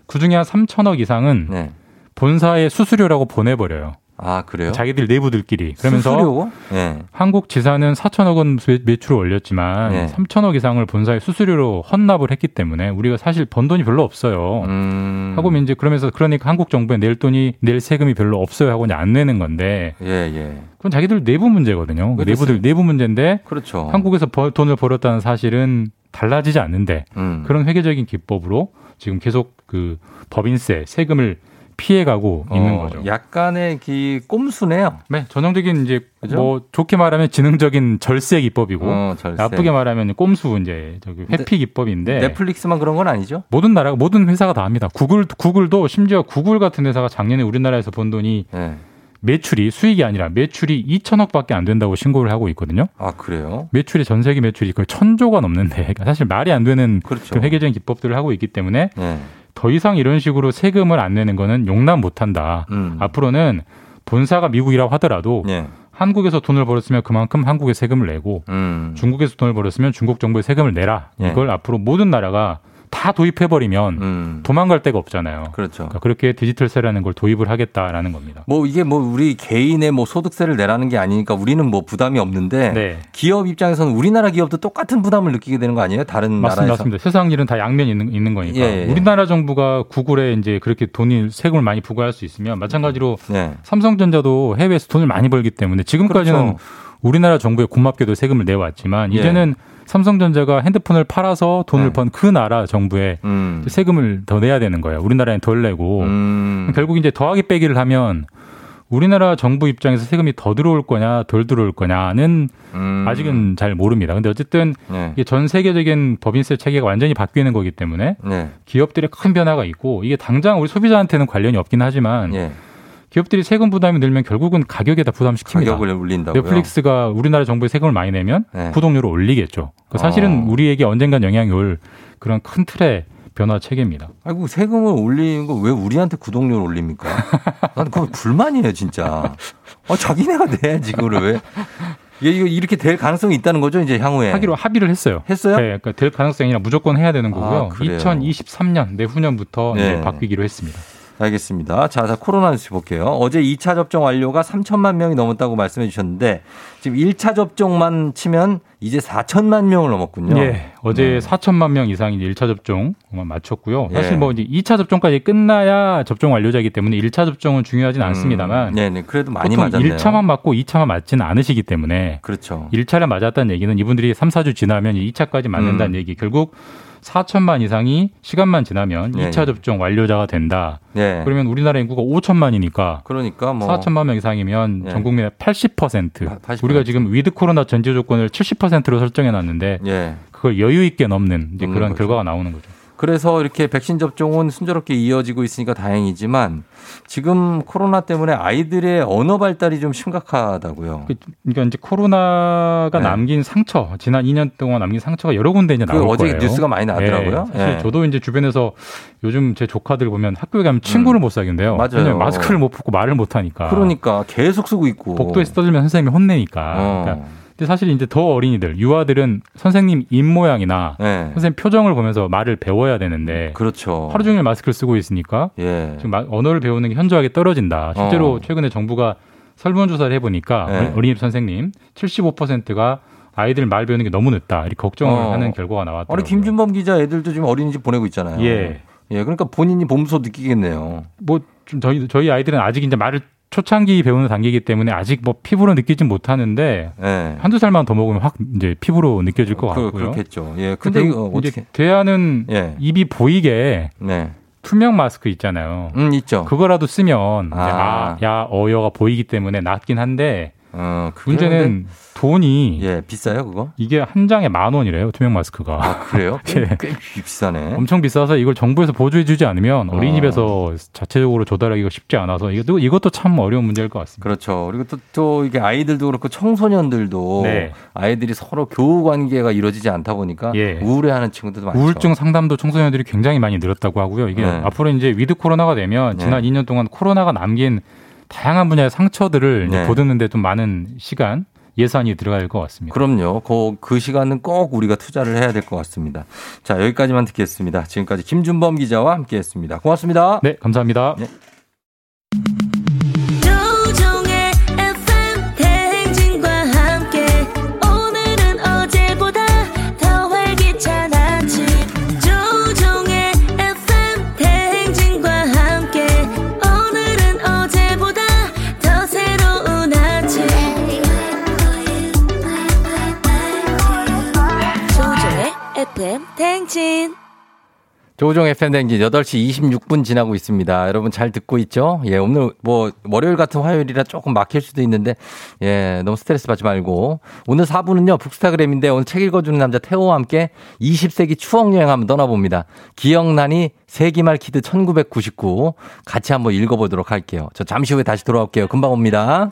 그 중에 한 3천억 이상은 네. 본사의 수수료라고 보내버려요. 아 그래요? 자기들 내부들끼리 그러면서 수수료? 예. 한국 지사는 4천억 원 매- 매출을 올렸지만 예. 3천억 이상을 본사에 수수료로 헌납을 했기 때문에 우리가 사실 번 돈이 별로 없어요. 음. 하고 이제 그러면서 그러니까 한국 정부에 낼 돈이 낼 세금이 별로 없어요 하고 이제 안 내는 건데 예, 예. 그건 자기들 내부 문제거든요. 그 그렇죠. 내부들 내부 문제인데 그렇죠. 한국에서 벌- 돈을 벌었다는 사실은 달라지지 않는데 음. 그런 회계적인 기법으로 지금 계속 그 법인세 세금을 피해가고 있는 어, 거죠. 약간의 기 꼼수네요. 네, 전형적인 이제 그죠? 뭐 좋게 말하면 지능적인 절세 기법이고 어, 절세. 나쁘게 말하면 꼼수 이제 저기 회피 기법인데 넷플릭스만 그런 건 아니죠? 모든 나라가 모든 회사가 다 합니다. 구글 구글도 심지어 구글 같은 회사가 작년에 우리나라에서 번 돈이 네. 매출이 수익이 아니라 매출이 2천억밖에 안 된다고 신고를 하고 있거든요. 아 그래요? 매출이 전 세계 매출이 거의 천조가 넘는데 그러니까 사실 말이 안 되는 그렇죠. 그 회계적인 기법들을 하고 있기 때문에 네. 더 이상 이런 식으로 세금을 안 내는 거는 용납 못 한다. 음. 앞으로는 본사가 미국이라고 하더라도 예. 한국에서 돈을 벌었으면 그만큼 한국에 세금을 내고 음. 중국에서 돈을 벌었으면 중국 정부에 세금을 내라. 예. 이걸 앞으로 모든 나라가 다 도입해버리면 음. 도망갈 데가 없잖아요. 그렇죠. 그러니까 그렇게 디지털세라는 걸 도입을 하겠다라는 겁니다. 뭐 이게 뭐 우리 개인의 뭐 소득세를 내라는 게 아니니까 우리는 뭐 부담이 없는데 네. 기업 입장에서는 우리나라 기업도 똑같은 부담을 느끼게 되는 거 아니에요? 다른 맞습니다. 나라에서. 맞습니다. 세상 일은 다 양면이 있는, 있는 거니까. 예, 예. 우리나라 정부가 구글에 이제 그렇게 돈을 세금을 많이 부과할 수 있으면 마찬가지로 네. 삼성전자도 해외에서 돈을 많이 벌기 때문에 지금까지는 그렇죠. 우리나라 정부에 고맙게도 세금을 내왔지만 예. 이제는 삼성전자가 핸드폰을 팔아서 돈을 네. 번그 나라 정부에 음. 세금을 더 내야 되는 거예요. 우리나라엔 덜 내고 음. 결국 이제 더하기 빼기를 하면 우리나라 정부 입장에서 세금이 더 들어올 거냐 덜 들어올 거냐는 음. 아직은 잘 모릅니다. 근데 어쨌든 네. 이게 전 세계적인 법인세 체계가 완전히 바뀌는 거기 때문에 네. 기업들의 큰 변화가 있고 이게 당장 우리 소비자한테는 관련이 없긴 하지만 예. 기업들이 세금 부담이 늘면 결국은 가격에다 부담시킵니다. 가격을 올린다고요. 넷플릭스가 우리나라 정부에 세금을 많이 내면 네. 구독료를 올리겠죠. 그 사실은 어. 우리에게 언젠간 영향이 올 그런 큰 틀의 변화 체계입니다. 아이고 세금을 올리는 거 왜 우리한테 구독료를 올립니까? *laughs* 난 그거 불만이에요 진짜. 아 자기네가 내야지 그거를 왜? 이게 이거 이렇게 될 가능성이 있다는 거죠 이제 향후에. 하기로 합의를 했어요. 했어요? 네, 그러니까 될 가능성이 아니라 무조건 해야 되는 거고요. 아, 그래요? 2023년 내후년부터 네. 바뀌기로 했습니다. 알겠습니다. 자, 자, 코로나 뉴스 볼게요. 어제 2차 접종 완료가 3천만 명이 넘었다고 말씀해 주셨는데 지금 1차 접종만 치면 이제 4천만 명을 넘었군요. 예, 어제 4천만 명 이상이 이제 1차 접종 마쳤고요. 사실 예. 뭐 이제 2차 접종까지 끝나야 접종 완료자이기 때문에 1차 접종은 중요하진 않습니다만 네, 네. 그래도 많이 맞았네요. 1차만 맞고 2차만 맞지는 않으시기 때문에 그렇죠. 1차를 맞았다는 얘기는 이분들이 3, 4주 지나면 2차까지 맞는다는 음. 얘기. 결국 4천만 이상이 시간만 지나면 예, 2차 예. 접종 완료자가 된다. 네. 그러면 우리나라 인구가 5천만이니까 그러니까 뭐 4천만 명 이상이면 예. 전 국민의 80%. 80%. 우리가 지금 위드 코로나 전제 조건을 70%로 설정해 놨는데 예. 그걸 여유 있게 넘는 이제 그런 거죠. 결과가 나오는 거죠. 그래서 이렇게 백신 접종은 순조롭게 이어지고 있으니까 다행이지만 지금 코로나 때문에 아이들의 언어 발달이 좀 심각하다고요. 그- 그러니까 이제 코로나가 네. 남긴 상처, 지난 2년 동안 남긴 상처가 여러 군데 이제 그 나올 어제 거예요. 뉴스가 많이 나더라고요. 예, 사실 예. 저도 이제 주변에서 요즘 제 조카들 보면 학교에 가면 친구를 못 사귄대요. 음. 맞아요. 마스크를 못 벗고 말을 못 하니까. 그러니까 계속 쓰고 있고. 복도에서 떠들면 선생님이 혼내니까. 어. 그러니까 근데 사실 이제 더 어린이들, 유아들은 선생님 입 모양이나 네. 선생님 표정을 보면서 말을 배워야 되는데 그렇죠. 하루 종일 마스크를 쓰고 있으니까 예. 지금 마- 언어를 배우는 게 현저하게 떨어진다. 실제로 어. 최근에 정부가 설문조사를 해보니까 네. 어린이 선생님 75%가 아이들 말 배우는 게 너무 늦다. 이렇게 걱정을 어. 하는 결과가 나왔더라고요. 아니 김준범 기자 애들도 지금 어린이집 보내고 있잖아요. 예. 예, 그러니까 본인이 보면서 느끼겠네요. 뭐 좀 저희 저희 아이들은 아직 이제 말을 초창기 배우는 단계이기 때문에 아직 뭐 피부로 느끼진 못하는데 예. 한두 살만 더 먹으면 확 이제 피부로 느껴질 것 그, 같고요. 그렇겠죠. 예. 근데 근데 이거 이제 어떻게? 대안은 예. 입이 보이게 네. 투명 마스크 있잖아요. 음, 있죠. 그거라도 쓰면 아. 아, 야, 어여가 보이기 때문에 낫긴 한데 어, 문제는 근데- 돈이 예, 비싸요, 그거? 이게 한 장에 만 원이래요 투명 마스크가. 아, 그래요? *laughs* 꽤, 예. 꽤 비싸네. 엄청 비싸서 이걸 정부에서 보조해주지 않으면 어. 어린이집에서 자체적으로 조달하기가 쉽지 않아서 이것도 이것도 참 어려운 문제일 것 같습니다. 그렇죠. 그리고 또, 또 이게 아이들도 그렇고 청소년들도 네. 아이들이 서로 교우 관계가 이루어지지 않다 보니까 예. 우울해하는 친구들도 많죠. 우울증 상담도 청소년들이 굉장히 많이 늘었다고 하고요. 이게 네. 앞으로 이제 위드 코로나가 되면 네. 지난 2년 동안 코로나가 남긴 다양한 분야의 상처들을 네. 보듬는데 좀 많은 시간 예산이 들어갈 것 같습니다. 그럼요. 그, 그 시간은 꼭 우리가 투자를 해야 될 것 같습니다. 자, 여기까지만 듣겠습니다. 지금까지 김준범 기자와 함께 했습니다. 고맙습니다. 네, 감사합니다. 네. 조우종 FM 댕진 8시 26분 지나고 있습니다. 여러분 잘 듣고 있죠? 예, 오늘 뭐 월요일 같은 화요일이라 조금 막힐 수도 있는데 예, 너무 스트레스 받지 말고 오늘 4부는요. 북스타그램인데 오늘 책 읽어주는 남자 태호와 함께 20세기 추억 여행 한번 떠나봅니다. 기억나니 세기말 키드 1999 같이 한번 읽어보도록 할게요. 저 잠시 후에 다시 돌아올게요. 금방 옵니다.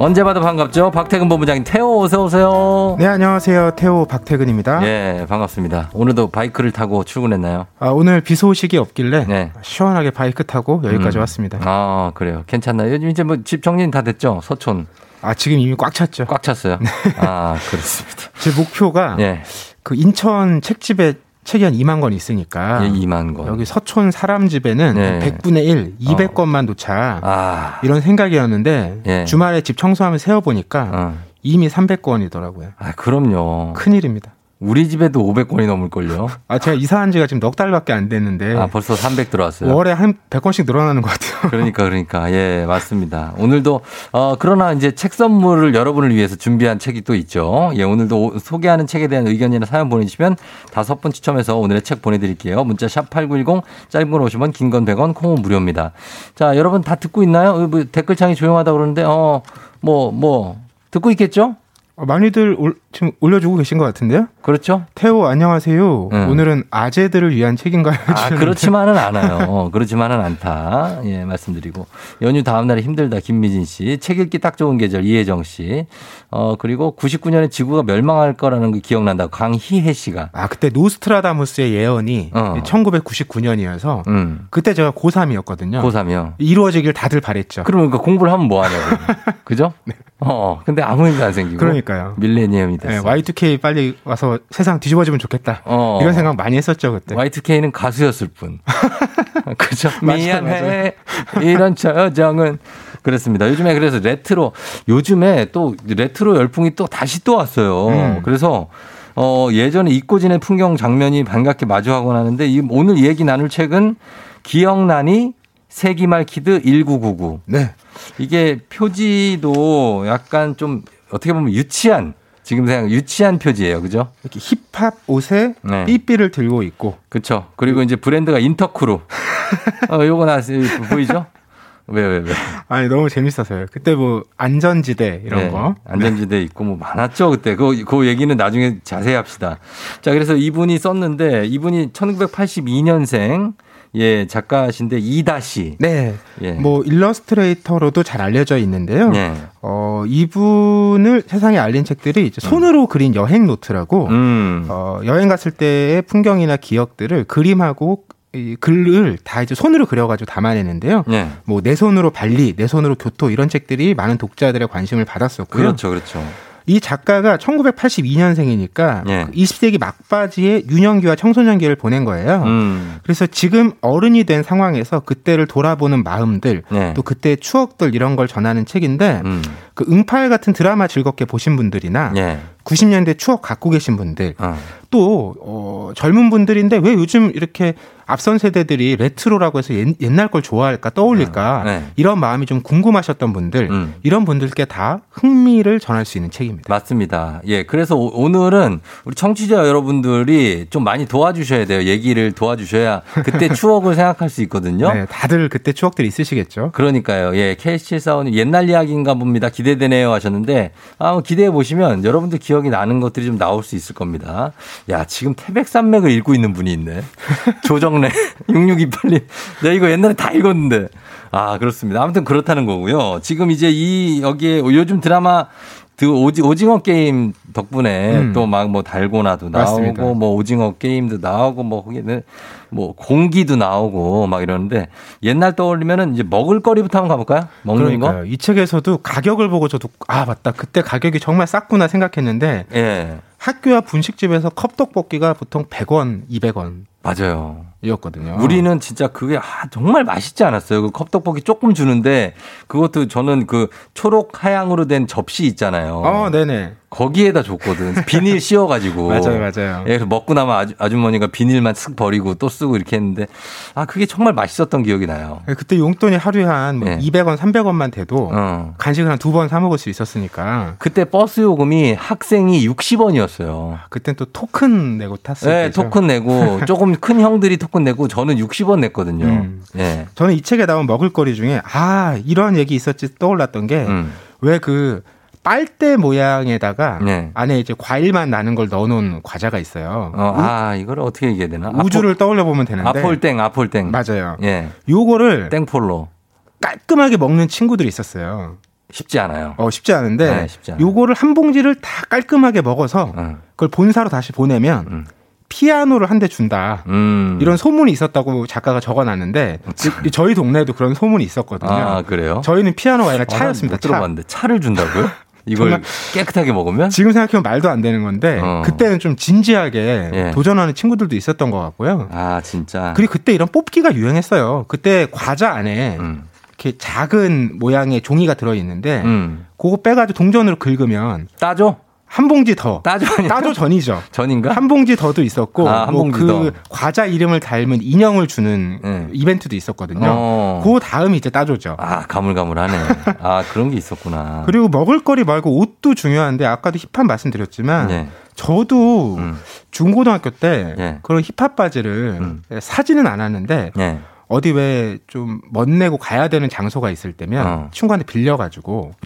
언제 봐도 반갑죠. 박태근 본부장님 태호 어서 오세요. 네 안녕하세요 태호 박태근입니다. 예 반갑습니다. 오늘도 바이크를 타고 출근했나요? 아, 오늘 비 소식이 없길래 시원하게 바이크 타고 여기까지 음. 왔습니다. 아 그래요. 괜찮나요? 요즘 이제 뭐 집 정리는 다 됐죠. 서촌. 아 지금 이미 꽉 찼죠. 꽉 찼어요. 아 그렇습니다. *laughs* 제 목표가 예. 그 인천 책집에 책이 한 2만 권 있으니까 예, 2만 권. 여기 서촌 사람 집에는 네. 100분의 1, 200권만 놓자 아. 이런 생각이었는데 예. 주말에 집 청소하면 세어 보니까 어. 이미 300권이더라고요. 아 그럼요. 큰일입니다. 우리 집에도 500권이 넘을걸요. 아 제가 이사한 지가 지금 넉 달밖에 안 됐는데 아 벌써 300 들어왔어요. 월에 한 100권씩 늘어나는 것 같아요. *laughs* 그러니까 그러니까 예 맞습니다. 오늘도 어 그러나 이제 책 선물을 여러분을 위해서 준비한 책이 또 있죠. 예 오늘도 오- 소개하는 책에 대한 의견이나 사연 보내주시면 다섯 분 추첨해서 오늘의 책 보내드릴게요. 문자 샵 #8910 짧은 걸 오시면 긴 건 100원, 콩은 무료입니다. 자 여러분 다 듣고 있나요? 어, 뭐 댓글창이 조용하다 그러는데 어 뭐 뭐 듣고 있겠죠? 어, 많이들 올- 지금 올려주고 계신 것 같은데요? 그렇죠. 태호 안녕하세요. 음. 오늘은 아재들을 위한 책인가요? 아. 그렇지만은 않아요. 어, 그렇지만은 않다. 예, 말씀드리고. 연휴 다음 날에 힘들다. 김미진 씨. 책 읽기 딱 좋은 계절. 이혜정 씨. 어, 그리고 99년에 지구가 멸망할 거라는 게 기억난다고. 강희혜 씨가. 아 그때 노스트라다무스의 예언이 어. 1999년이어서 음. 그때 제가 고3이었거든요. 고3이요. 이루어지길 다들 바랬죠. 그러니까 공부를 하면 뭐 하냐고. *laughs* 그죠? 어, 근데 아무 일도 안 생기고. 그러니까 요. 밀레니엄이 네, 됐어. Y2K 빨리 와서 세상 뒤집어지면 좋겠다. 어. 이런 생각 많이 했었죠 그때. Y2K는 가수였을 뿐. *laughs* 그죠? 미안해. 이런 저정은. 그렇습니다. 요즘에 그래서 레트로, 요즘에 또 레트로 열풍이 또 다시 또 왔어요. 음. 그래서 어, 예전에 잊고 지낸 풍경 장면이 반갑게 마주하곤 하는데 이 오늘 얘기 나눌 책은 기억나니 세기말 키드 1999. 네. 이게 표지도 약간 좀 어떻게 보면 유치한 지금 생각 유치한 표지예요. 그죠? 이렇게 힙합 옷에 네. 삐삐를 들고 있고. 그렇죠. 그리고 이제 브랜드가 인터크루. *laughs* 어, 요거 나왔어요. 보이죠? 왜, 왜, 왜? 아니 너무 재밌었어요. 그때 뭐 안전지대 이런 네, 거. 안전지대 있고 뭐 많았죠. 그때. 그, 그 얘기는 나중에 자세히 합시다. 자, 그래서 이분이 썼는데 이분이 1982년생 예, 작가신데 이다 씨. 네. 예. 뭐 일러스트레이터로도 잘 알려져 있는데요. 네. 어, 이분을 세상에 알린 책들이 이제 손으로 그린 여행 노트라고 음. 어, 여행 갔을 때의 풍경이나 기억들을 그림하고 이 글을 다 이제 손으로 그려가지고 담아내는데요. 네. 뭐내 손으로 발리, 내 손으로 교토 이런 책들이 많은 독자들의 관심을 받았었고요. 그렇죠. 그렇죠. 이 작가가 1982년생이니까 예. 20세기 막바지에 유년기와 청소년기를 보낸 거예요. 음. 그래서 지금 어른이 된 상황에서 그때를 돌아보는 마음들, 네. 또 그때의 추억들 이런 걸 전하는 책인데 음. 그 응팔 같은 드라마 즐겁게 보신 분들이나 예. 90년대 추억 갖고 계신 분들 어. 또 어, 젊은 분들인데 왜 요즘 이렇게 앞선 세대들이 레트로라고 해서 옛, 옛날 걸 좋아할까 떠올릴까 네. 이런 마음이 좀 궁금하셨던 분들 음. 이런 분들께 다 흥미를 전할 수 있는 책입니다. 맞습니다. 예. 그래서 오- 오늘은 우리 청취자 여러분들이 좀 많이 도와주셔야 돼요. 얘기를 도와주셔야 그때 *laughs* 추억을 생각할 수 있거든요. 네, 다들 그때 추억들이 있으시겠죠. 그러니까요. 예. K745님 옛날 이야기인가 봅니다. 기대되네요 하셨는데 아, 뭐 기대해 보시면 여러분들 기억이 나는 것들이 좀 나올 수 있을 겁니다. 야, 지금 태백산맥을 읽고 있는 분이 있네. 조정래 *laughs* 6628님. 내가 이거 옛날에 다 읽었는데. 아, 그렇습니다. 아무튼 그렇다는 거고요. 지금 이제 이 여기에 요즘 드라마 그 오지, 오징어 게임 덕분에 음. 또막 뭐 달고나도 맞습니다. 나오고 뭐 오징어 게임도 나오고 뭐 거기는 뭐 공기도 나오고 막 이러는데 옛날 떠올리면은 이제 먹을 거리부터 한번 가볼까요? 먹는 그러니까요. 이 책에서도 가격을 보고 저도 아 맞다 그때 가격이 정말 쌌구나 생각했는데 거. 예. 학교 앞 분식집에서 컵떡볶이가 보통 100원, 200원 맞아요. 이었거든요. 우리는 진짜 그게 아, 정말 맛있지 않았어요. 그 컵떡볶이 조금 주는데 그것도 저는 그 초록 하양으로 된 접시 있잖아요. 어, 네네. 거기에다 줬거든. 비닐 씌워가지고. *laughs* 맞아요, 맞아요. 예, 그래서 먹고 나면 아주, 아주머니가 비닐만 쓱 버리고 또 쓰고 이렇게 했는데 아 그게 정말 맛있었던 기억이 나요. 그때 용돈이 하루에 한 네. 200원, 300원만 돼도 어. 간식을 한 두 번 사 먹을 수 있었으니까 그때 버스 요금이 학생이 60원이었어요. 그땐 또 토큰 내고 탔을 네, 때죠. 토큰 내고 *laughs* 조금 큰 형들이 토큰 내고 저는 60원 냈거든요. 음. 예. 저는 이 책에 나온 먹을거리 중에 아 이런 얘기 있었지 떠올랐던 게 음. 왜그 빨대 모양에다가 네. 안에 이제 과일만 나는 걸 넣어놓은 과자가 있어요. 어, 아, 이걸 어떻게 얘기해야 되나? 우주를 떠올려 보면 되는데 아폴땡, 아폴땡. 맞아요. 예. 요거를 땡폴로. 깔끔하게 먹는 친구들이 있었어요. 쉽지 않아요. 어 쉽지 않은데 네, 쉽지. 요거를 한 봉지를 다 깔끔하게 먹어서 그걸 본사로 다시 보내면 피아노를 한 대 준다. 음. 이런 소문이 있었다고 작가가 적어놨는데 이- 저희 동네에도 그런 소문이 있었거든요. 아, 그래요? 저희는 피아노가 아니라 아, 난 차였습니다. 못 들어봤는데 차를 준다고요? *laughs* 이걸 깨끗하게 먹으면? 지금 생각해보면 말도 안 되는 건데 어. 그때는 좀 진지하게 예. 도전하는 친구들도 있었던 것 같고요. 아, 진짜. 그리고 그때 이런 뽑기가 유행했어요. 그때 과자 안에 음. 이렇게 작은 모양의 종이가 들어 있는데 음. 그거 빼가지고 동전으로 긁으면 따줘? 한 봉지 더 따줘? 따조 전이죠. 전인가? 한 봉지 더도 있었고 아, 한뭐 봉지 그 더. 과자 이름을 닮은 인형을 주는 네. 이벤트도 있었거든요. 어. 그 다음이 이제 따조죠. 아, 가물가물하네. 아, 그런 게 있었구나. *laughs* 그리고 먹을거리 말고 옷도 중요한데 아까도 힙합 말씀드렸지만 예. 저도 음. 중고등학교 때 예. 그런 힙합 바지를 음. 사지는 않았는데 예. 어디 왜 좀 멋내고 가야 되는 장소가 있을 때면 어. 친구한테 빌려가지고 *laughs*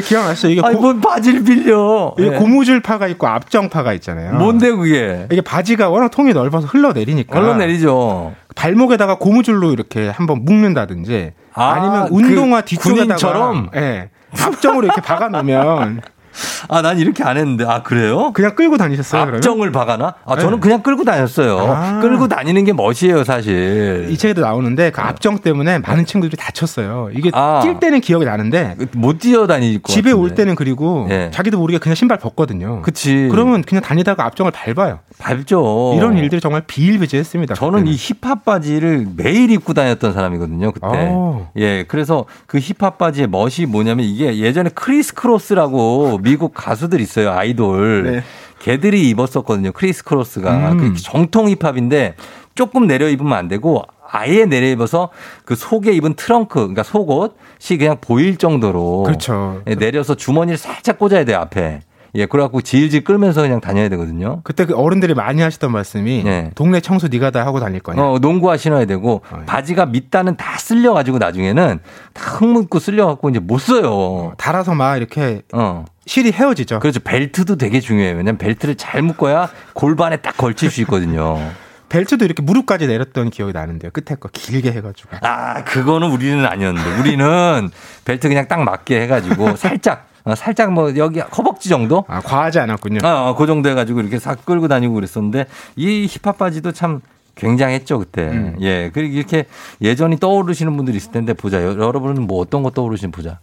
기억나시죠? 이게 아니, 고, 뭔 바지를 빌려. 이게 예. 고무줄 파가 있고 앞정 파가 있잖아요. 뭔데, 그게? 이게 바지가 워낙 통이 넓어서 흘러내리니까 흘러내리죠. 발목에다가 고무줄로 이렇게 한번 묶는다든지 아, 아, 니면 운동화 그 뒤쪽에다가? 예, 앞정으로 이렇게 박아 놓으면 *laughs* 아, 난 이렇게 안 했는데. 아, 그래요? 그냥 끌고 다니셨어요. 그러면? 앞정을 박아나? 아, 저는 네. 그냥 끌고 다녔어요. 아. 끌고 다니는 게 멋이에요, 사실. 이 책에도 나오는데 그 앞정 때문에 많은 친구들이 다쳤어요. 이게 아. 뛸 때는 기억이 나는데 못 뛰어다닐 것 집에 같은데. 올 때는 그리고 예. 자기도 모르게 그냥 신발 벗거든요. 그치. 그러면 그냥 다니다가 앞정을 밟아요. 밟죠. 이런 일들이 정말 비일비재했습니다. 저는 그때는. 이 힙합 바지를 매일 입고 다녔던 사람이거든요, 그때. 오. 예, 그래서 그 힙합 바지의 멋이 뭐냐면 이게 예전에 크리스 크로스라고 미국 가수들 있어요, 아이돌. 네. 걔들이 입었었거든요, 크리스 크로스가. 음. 그 정통 힙합인데 조금 내려 입으면 안 되고 아예 내려 입어서 그 속에 입은 트렁크, 그러니까 속옷이 그냥 보일 정도로. 그렇죠. 예, 내려서 주머니를 살짝 꽂아야 돼요, 앞에. 예, 그래갖고 질질 끌면서 그냥 다녀야 되거든요. 그때 그 어른들이 많이 하시던 말씀이 네. 동네 청소 네가 다 하고 다닐 거냐. 어, 농구화 신어야 되고 어, 예. 바지가 밑단은 다 쓸려가지고 나중에는 다 흙 묻고 쓸려갖고 이제 못 써요. 달아서 막 이렇게 어. 실이 헤어지죠. 그렇죠. 벨트도 되게 중요해요. 왜냐면 벨트를 잘 묶어야 골반에 딱 걸칠 수 있거든요. *laughs* 벨트도 이렇게 무릎까지 내렸던 기억이 나는데요. 끝에 거 길게 해가지고. 아, 그거는 우리는 아니었는데. 우리는 벨트 그냥 딱 맞게 해가지고 살짝, 어, 살짝 뭐 여기 허벅지 정도? 아, 과하지 않았군요. 어, 어, 그 정도 해가지고 이렇게 싹 끌고 다니고 그랬었는데 이 힙합 바지도 참 굉장했죠 그때. 음. 예, 그리고 이렇게 예전이 떠오르시는 분들이 있을 텐데 보자. 여- 여러분은 뭐 어떤 거 떠오르시는 보자.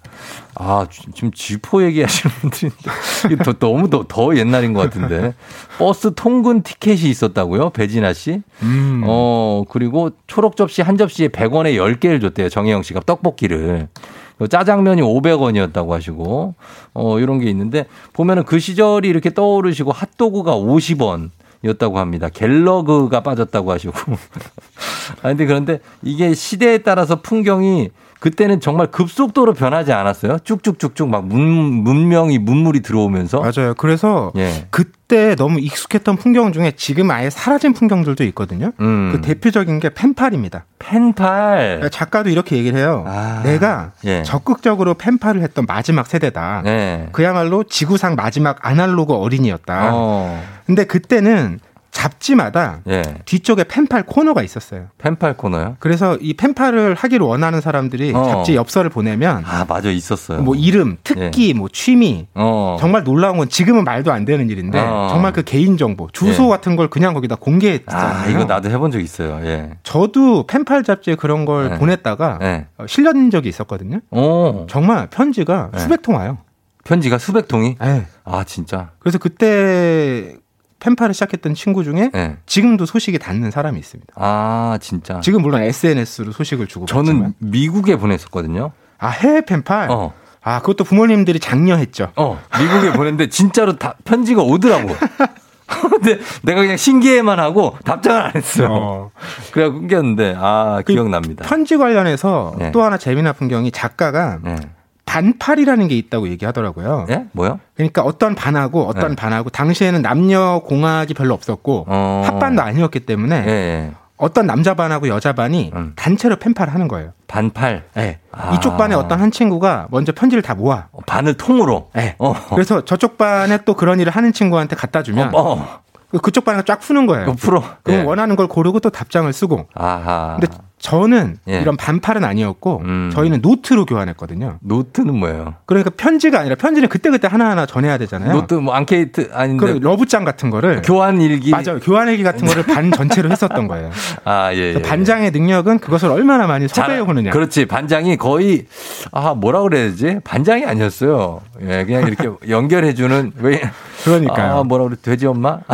아 지- 지금 쥐포 얘기하시는 분들인데 이게 더, 너무 더, 더 옛날인 것 같은데 버스 통근 티켓이 있었다고요, 배진아 씨? 음. 어 그리고 초록 접시 한 접시에 100원에 10개를 줬대요 정혜영 씨가 떡볶이를. 짜장면이 500원이었다고 하시고, 어, 이런 게 있는데, 보면은 그 시절이 이렇게 떠오르시고, 핫도그가 50원. 였다고 합니다. 갤러그가 빠졌다고 하시고. *laughs* 아, 근데 그런데 이게 시대에 따라서 풍경이 그때는 정말 급속도로 변하지 않았어요? 쭉쭉쭉쭉 막 문, 문명이, 문물이 들어오면서. 맞아요. 그래서 예. 그때 너무 익숙했던 풍경 중에 지금 아예 사라진 풍경들도 있거든요. 음. 그 대표적인 게 펜팔입니다. 펜팔. 작가도 이렇게 얘기를 해요. 아. 내가 예. 적극적으로 펜팔을 했던 마지막 세대다. 네. 그야말로 지구상 마지막 아날로그 어린이였다. 어. 근데 그때는 잡지마다 예. 뒤쪽에 펜팔 코너가 있었어요. 펜팔 코너요? 그래서 이 펜팔을 하기를 원하는 사람들이 어. 잡지 엽서를 보내면 아, 맞아. 있었어요. 뭐 이름, 특기, 뭐 취미 어. 정말 놀라운 건 지금은 말도 안 되는 일인데 어. 정말 그 개인 정보, 주소 예. 같은 걸 그냥 거기다 공개했잖아요. 아, 이거 나도 해본 적 있어요. 예. 저도 펜팔 잡지에 그런 걸 네. 보냈다가 네. 어, 실린 적이 있었거든요. 오. 정말 편지가 네. 수백 통 와요. 편지가 수백 통이? 네. 아, 진짜. 그래서 그때 펜팔을 시작했던 친구 중에 예. 지금도 소식이 닿는 사람이 있습니다. 아, 진짜. 지금 물론 SNS로 소식을 주고 저는 미국에 보냈었거든요. 아 해외 펜팔. 어. 아 그것도 부모님들이 장려했죠. 어, 미국에 보냈는데 진짜로 다 편지가 오더라고. *laughs* 근데 내가 그냥 신기해만 하고 답장을 안 했어요. 어. 그래서 끊겼는데 아 그 기억납니다. 편지 관련해서 네. 또 하나 재미난 풍경이 작가가 네. 반팔이라는 게 있다고 얘기하더라고요. 예? 뭐요? 그러니까 어떤 반하고 어떤 네. 반하고 당시에는 남녀 공학이 별로 없었고 어. 합반도 아니었기 때문에 예, 예. 어떤 남자 반하고 여자 반이 음. 단체로 펜팔을 하는 거예요. 반팔. 네. 아. 이쪽 반에 어떤 한 친구가 먼저 편지를 다 모아. 어, 반을 통으로. 네. 어. 그래서 저쪽 반에 또 그런 일을 하는 친구한테 갖다 주면 어, 어. 그쪽 반에 쫙 푸는 거예요. 풀어. 그럼 예. 원하는 걸 고르고 또 답장을 쓰고. 아하. 근데 저는 예. 이런 반팔은 아니었고 음. 저희는 노트로 교환했거든요. 노트는 뭐예요? 그러니까 편지가 아니라 편지는 그때그때 하나하나 전해야 되잖아요. 노트 뭐 앙케이트 아닌데 그 러브장 같은 거를 교환 일기. 맞아요. 교환 일기 같은 거를 반 *laughs* 전체로 했었던 거예요. 아, 예. 예. 반장의 능력은 그것을 얼마나 많이 잘- 섭외해 오느냐. 그렇지. 반장이 거의 아 뭐라 그래야 되지? 반장이 아니었어요. 예, 그냥 이렇게 *laughs* 연결해 주는 왜? 그러니까요. 아 뭐라 그래? 돼지 엄마? *laughs*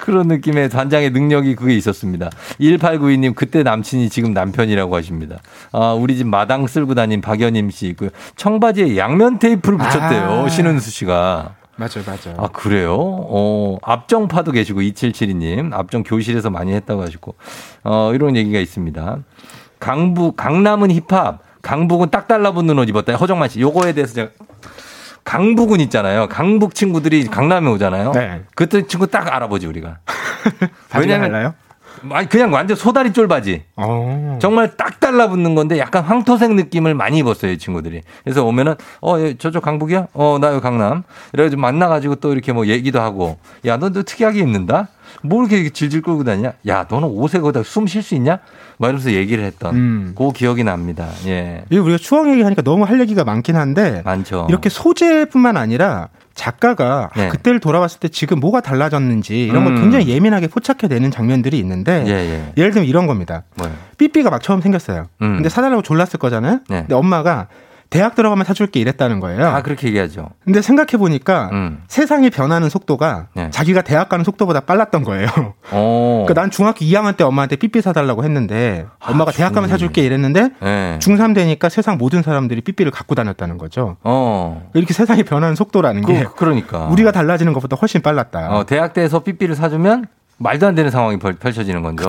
그런 느낌의 반장의 능력이 그게 있었습니다. 1892님 그때 남친이 지금 남편이라고 하십니다. 아 우리 집 마당 쓸고 다닌 박연임 씨그 청바지에 양면 테이프를 붙였대요. 아. 신은수 씨가. 맞아요, 맞아요. 아, 그래요? 어, 앞정파도 계시고, 2772님. 앞정 교실에서 많이 했다고 하시고, 어, 이런 얘기가 있습니다. 강북, 강남은 힙합, 강북은 딱 달라붙는 옷 입었다. 허정만 씨. 요거에 대해서 제가. 강북은 있잖아요. 강북 친구들이 강남에 오잖아요. 네. 그때 친구 딱 알아보지, 우리가. *laughs* 달라요? 아니, 그냥 완전 소다리 쫄바지. 어. 정말 딱 달라붙는 건데 약간 황토색 느낌을 많이 입었어요, 이 친구들이. 그래서 오면은, 어, 예, 저쪽 강북이야? 어, 나 여기 강남. 이래가지고 만나가지고 또 이렇게 뭐 얘기도 하고, 야, 너, 너 특이하게 입는다? 뭐 이렇게 질질 끌고 다니냐? 야, 너는 옷에 거기다 숨 쉴 수 있냐? 막 이러면서 얘기를 했던, 음. 그 기억이 납니다. 예. 이 우리가 추억 얘기하니까 너무 할 얘기가 많긴 한데 많죠. 이렇게 소재뿐만 아니라 작가가 아, 네. 그때를 돌아봤을 때 지금 뭐가 달라졌는지 이런 걸 음. 굉장히 예민하게 포착해 내는 장면들이 있는데 예, 예. 예를 들면 이런 겁니다. 뭐요? 삐삐가 막 처음 생겼어요. 음. 근데 사달라고 졸랐을 거잖아요. 네. 근데 엄마가 대학 들어가면 사줄게 이랬다는 거예요. 아, 그렇게 얘기하죠. 근데 생각해 보니까 음. 세상이 변하는 속도가 네. 자기가 대학 가는 속도보다 빨랐던 거예요. 어. *laughs* 그러니까 난 중학교 2학년 때 엄마한테 삐삐 사달라고 했는데 엄마가 아, 대학 가면. 사줄게 이랬는데 예. 중3 되니까 세상 모든 사람들이 삐삐를 갖고 다녔다는 거죠. 어. 이렇게 세상이 변하는 속도라는 게 그, 그러니까. 우리가 달라지는 것보다 훨씬 빨랐다. 어, 대학 때에서 삐삐를 사주면 말도 안 되는 상황이 펼- 펼쳐지는 건죠.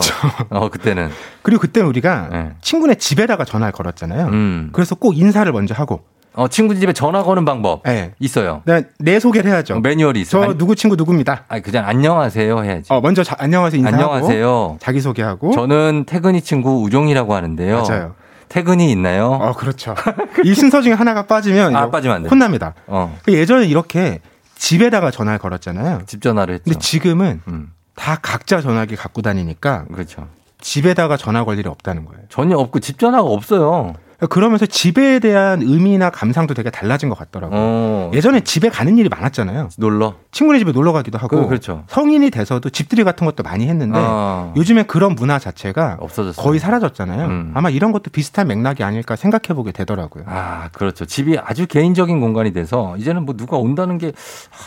어, 그때는. 그리고 그때는 우리가 네. 친구네 집에다가 전화를 걸었잖아요. 음. 그래서 꼭 인사를 먼저 하고 어, 친구 집에 전화 거는 방법 네. 있어요. 내, 내 소개를 해야죠. 어, 매뉴얼이 있어요. 저 누구 친구 누구입니다. 아니, 그냥 안녕하세요 해야지. 어, 먼저 자- 안녕하세요 인사하고 안녕하세요. 자기 소개하고 저는 태근이 친구 우종이라고 하는데요. 맞아요. 태근이 있나요? 어, 그렇죠. 이 순서 중에 하나가 빠지면 아, 빠지면 안 돼. 혼납니다. 어, 예전에 이렇게 집에다가 전화를 걸었잖아요. 집 전화를 했죠. 근데 지금은 음, 다 각자 전화기 갖고 다니니까 그렇죠. 집에다가 전화 걸 일이 없다는 거예요. 전혀 없고 집 전화가 없어요. 그러면서 집에 대한 의미나 감상도 되게 달라진 것 같더라고요. 어, 예전에 집에 가는 일이 많았잖아요. 놀러. 친구네 집에 놀러 가기도 하고 그, 그렇죠. 성인이 돼서도 집들이 같은 것도 많이 했는데 어, 요즘에 그런 문화 자체가 없어졌어요. 거의 사라졌잖아요. 음. 아마 이런 것도 비슷한 맥락이 아닐까 생각해 보게 되더라고요. 아, 그렇죠. 집이 아주 개인적인 공간이 돼서 이제는 뭐 누가 온다는 게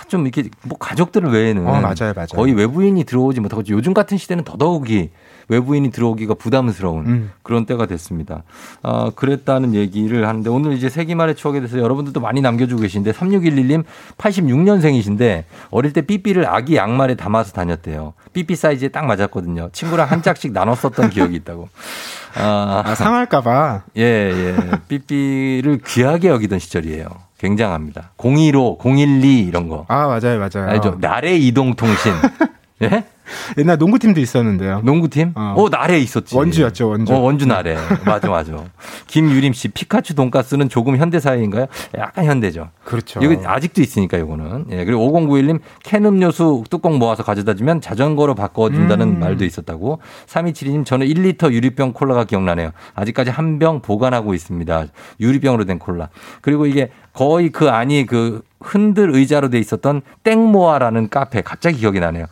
좀 이렇게 뭐 가족들 외에는 어, 맞아요, 맞아요. 거의 외부인이 들어오지 못하고 요즘 같은 시대는 더더욱이 외부인이 들어오기가 부담스러운 음. 그런 때가 됐습니다. 아, 그랬다는 얘기를 하는데 오늘 이제 세기말의 추억에 대해서 여러분들도 많이 남겨주고 계신데 3611님 86년생이신데 어릴 때 삐삐를 아기 양말에 담아서 다녔대요. 삐삐 사이즈에 딱 맞았거든요. 친구랑 한 짝씩 나눠 썼던 기억이 있다고. 아, 아, 상할까봐. 예, 예. 삐삐를 귀하게 여기던 시절이에요. 굉장합니다. 015, 012 이런 거. 아 맞아요, 맞아요. 알죠? 나래 이동통신. 예? 옛날 농구팀도 있었는데요. 농구팀? 어, 나래 있었지. 원주였죠, 원주. 어, 원주 나래. 맞아, 맞아. *laughs* 김유림 씨, 피카츄 돈가스는 조금 현대사회인가요? 약간 현대죠. 그렇죠. 이거 아직도 있으니까, 이거는. 예, 그리고 5091님, 캔 음료수 뚜껑 모아서 가져다 주면 자전거로 바꿔준다는 음. 말도 있었다고. 3272님, 저는 1리터 유리병 콜라가 기억나네요. 아직까지 한 병 보관하고 있습니다. 유리병으로 된 콜라. 그리고 이게 거의 그 안이 그 흔들 의자로 돼 있었던 땡모아라는 카페 갑자기 기억이 나네요.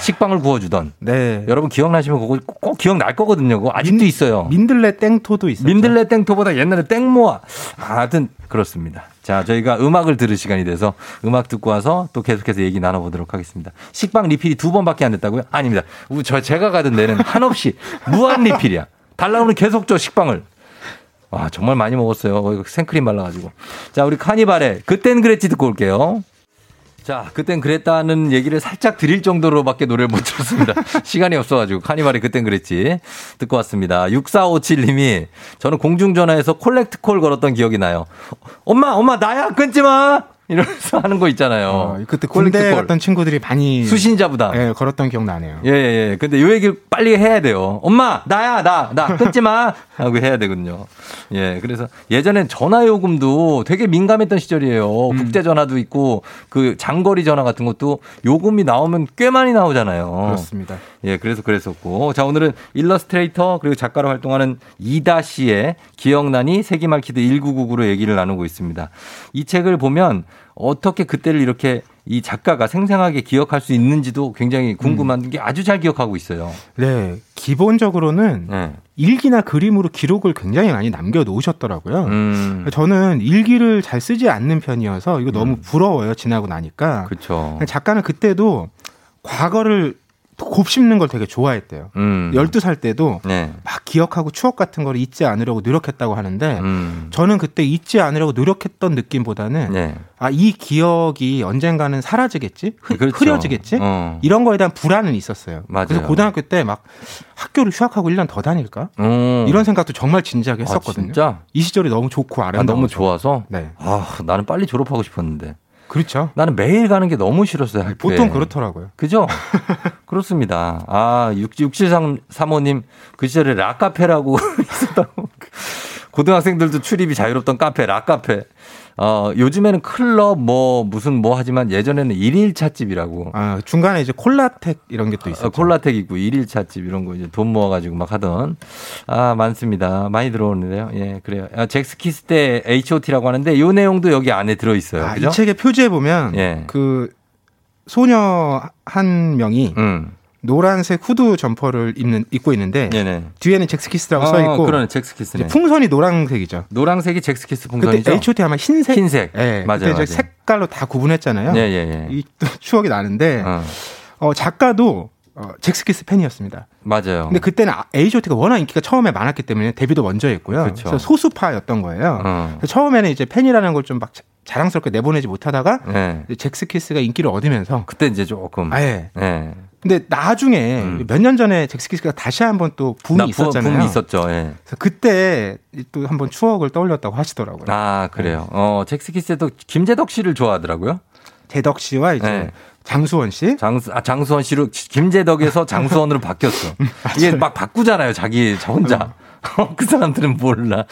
식빵을 구워주던. 네. 여러분 기억나시면 그거 꼭, 꼭 기억날 거거든요. 그거 아직도 있어요. 민들레 땡토도 있었죠. 민들레 땡토보다 옛날에 땡모아. 아, 하여튼 그렇습니다. 자, 저희가 음악을 들을 시간이 돼서 음악 듣고 와서 또 계속해서 얘기 나눠보도록 하겠습니다. 식빵 리필이 두 번밖에 안 됐다고요? 아닙니다. 우- 저 제가 가던 데는 한없이 무한 리필이야. 달라오면 계속 줘 식빵을. 와 정말 많이 먹었어요. 거기 생크림 발라가지고. 자 우리 카니발의 그땐 그랬지 듣고 올게요. 자, 그땐 그랬다는 얘기를 살짝 드릴 정도로밖에 노래를 못 들었습니다. *laughs* 시간이 없어가지고 카니발이 그땐 그랬지 듣고 왔습니다. 6457님이 저는 공중전화에서 콜렉트콜 걸었던 기억이 나요. 엄마, 엄마 나야 끊지 마. 이러면서 하는 거 있잖아요. 어, 그때 군대. 갔던 친구들이 많이 수신자부담. 예, 걸었던 기억 나네요. 예, 예, 예. 근데 요 얘기를 빨리 해야 돼요. 엄마, 나야, 나, 나, 끊지 마! 하고 해야 되거든요. 예, 그래서 예전엔 전화 요금도 되게 민감했던 시절이에요. 음. 국제 전화도 있고, 그 장거리 전화 같은 것도 요금이 나오면 꽤 많이 나오잖아요. 그렇습니다. 예, 그래서 그랬었고. 자, 오늘은 일러스트레이터 그리고 작가로 활동하는 이다 씨의 기억나니 세기말kid 1999로 얘기를 나누고 있습니다. 이 책을 보면 어떻게 그때를 이렇게 이 작가가 생생하게 기억할 수 있는지도 굉장히 궁금한 게 아주 잘 기억하고 있어요. 네, 기본적으로는 네. 일기나 그림으로 기록을 굉장히 많이 남겨 놓으셨더라고요. 음. 저는 일기를 잘 쓰지 않는 편이어서 이거 너무 부러워요. 지나고 나니까. 그렇죠. 작가는 그때도 과거를 곱씹는 걸 되게 좋아했대요. 음. 12살 때도 네. 막 기억하고 추억 같은 걸 잊지 않으려고 노력했다고 하는데 음. 저는 그때 잊지 않으려고 노력했던 느낌보다는 네. 아, 이 기억이 언젠가는 사라지겠지? 흐, 그렇죠. 흐려지겠지? 어. 이런 거에 대한 불안은 있었어요. 맞아요. 그래서 고등학교 때 막 학교를 휴학하고 1년 더 다닐까? 음. 이런 생각도 정말 진지하게 아, 했었거든요. 진짜? 이 시절이 너무 좋고 아, 아름다워. 너무 좋아서? 네. 아, 나는 빨리 졸업하고 싶었는데. 그렇죠. 나는 매일 가는 게 너무 싫었어요. 학교에. 보통 그렇더라고요. 그죠? *laughs* 그렇습니다. 아, 6735님, 그 시절에 락카페라고 *laughs* 있었다고. 고등학생들도 출입이 자유롭던 카페, 락카페. 어, 요즘에는 클럽 뭐 무슨 뭐 하지만 예전에는 일일 찻집이라고. 아, 중간에 이제 콜라텍 이런 게 또 있었죠. 어, 콜라텍 있고 일일 찻집 이런 거 이제 돈 모아 가지고 막 하던 아 많습니다 많이 들어오는데요 예 그래요 아, 젝스키스 때 H.O.T라고 하는데 요 내용도 여기 안에 들어 있어요 아? 이 책의 표지에 보면 예. 그 소녀 한 명이 음. 노란색 후드 점퍼를 입는 입고 있는데 네네 뒤에는 젝스키스라고 어, 써 있고 그러네 젝스키스네 풍선이 노란색이죠. 노란색이 젝스키스 그때 풍선이죠 H.O.T 아마 흰색. 흰색 예, 맞아요 그때 맞아요 이제 색깔로 다 구분했잖아요. 예, 예, 예. 이또 추억이 나는데 어, 어, 작가도 어, 잭스키스 팬이었습니다. 맞아요 근데 그때는 H.O.T가 워낙 인기가 처음에 많았기 때문에 데뷔도 먼저 했고요. 그쵸. 그래서 소수파였던 거예요. 어. 처음에는 이제 팬이라는 걸 좀 막 자랑스럽게 내보내지 못하다가 네. 잭스키스가 인기를 얻으면서 그때 이제 조금 아예. 예. 근데 나중에 몇년 전에 잭스키스가 다시 한번 또 붐이 음. 있었잖아요. 붐이 있었죠 예. 그래서 그때 또 한번 추억을 떠올렸다고 하시더라고요. 아 그래요 어 잭스키스도 김재덕 씨를 좋아하더라고요 대덕 씨와 이제 네. 장수원 씨. 장수, 아, 장수원 씨로, 김재덕에서 *laughs* 장수원으로 바뀌었어. 이게 막 바꾸잖아요, 자기, 저 혼자. *laughs* 그 사람들은 몰라.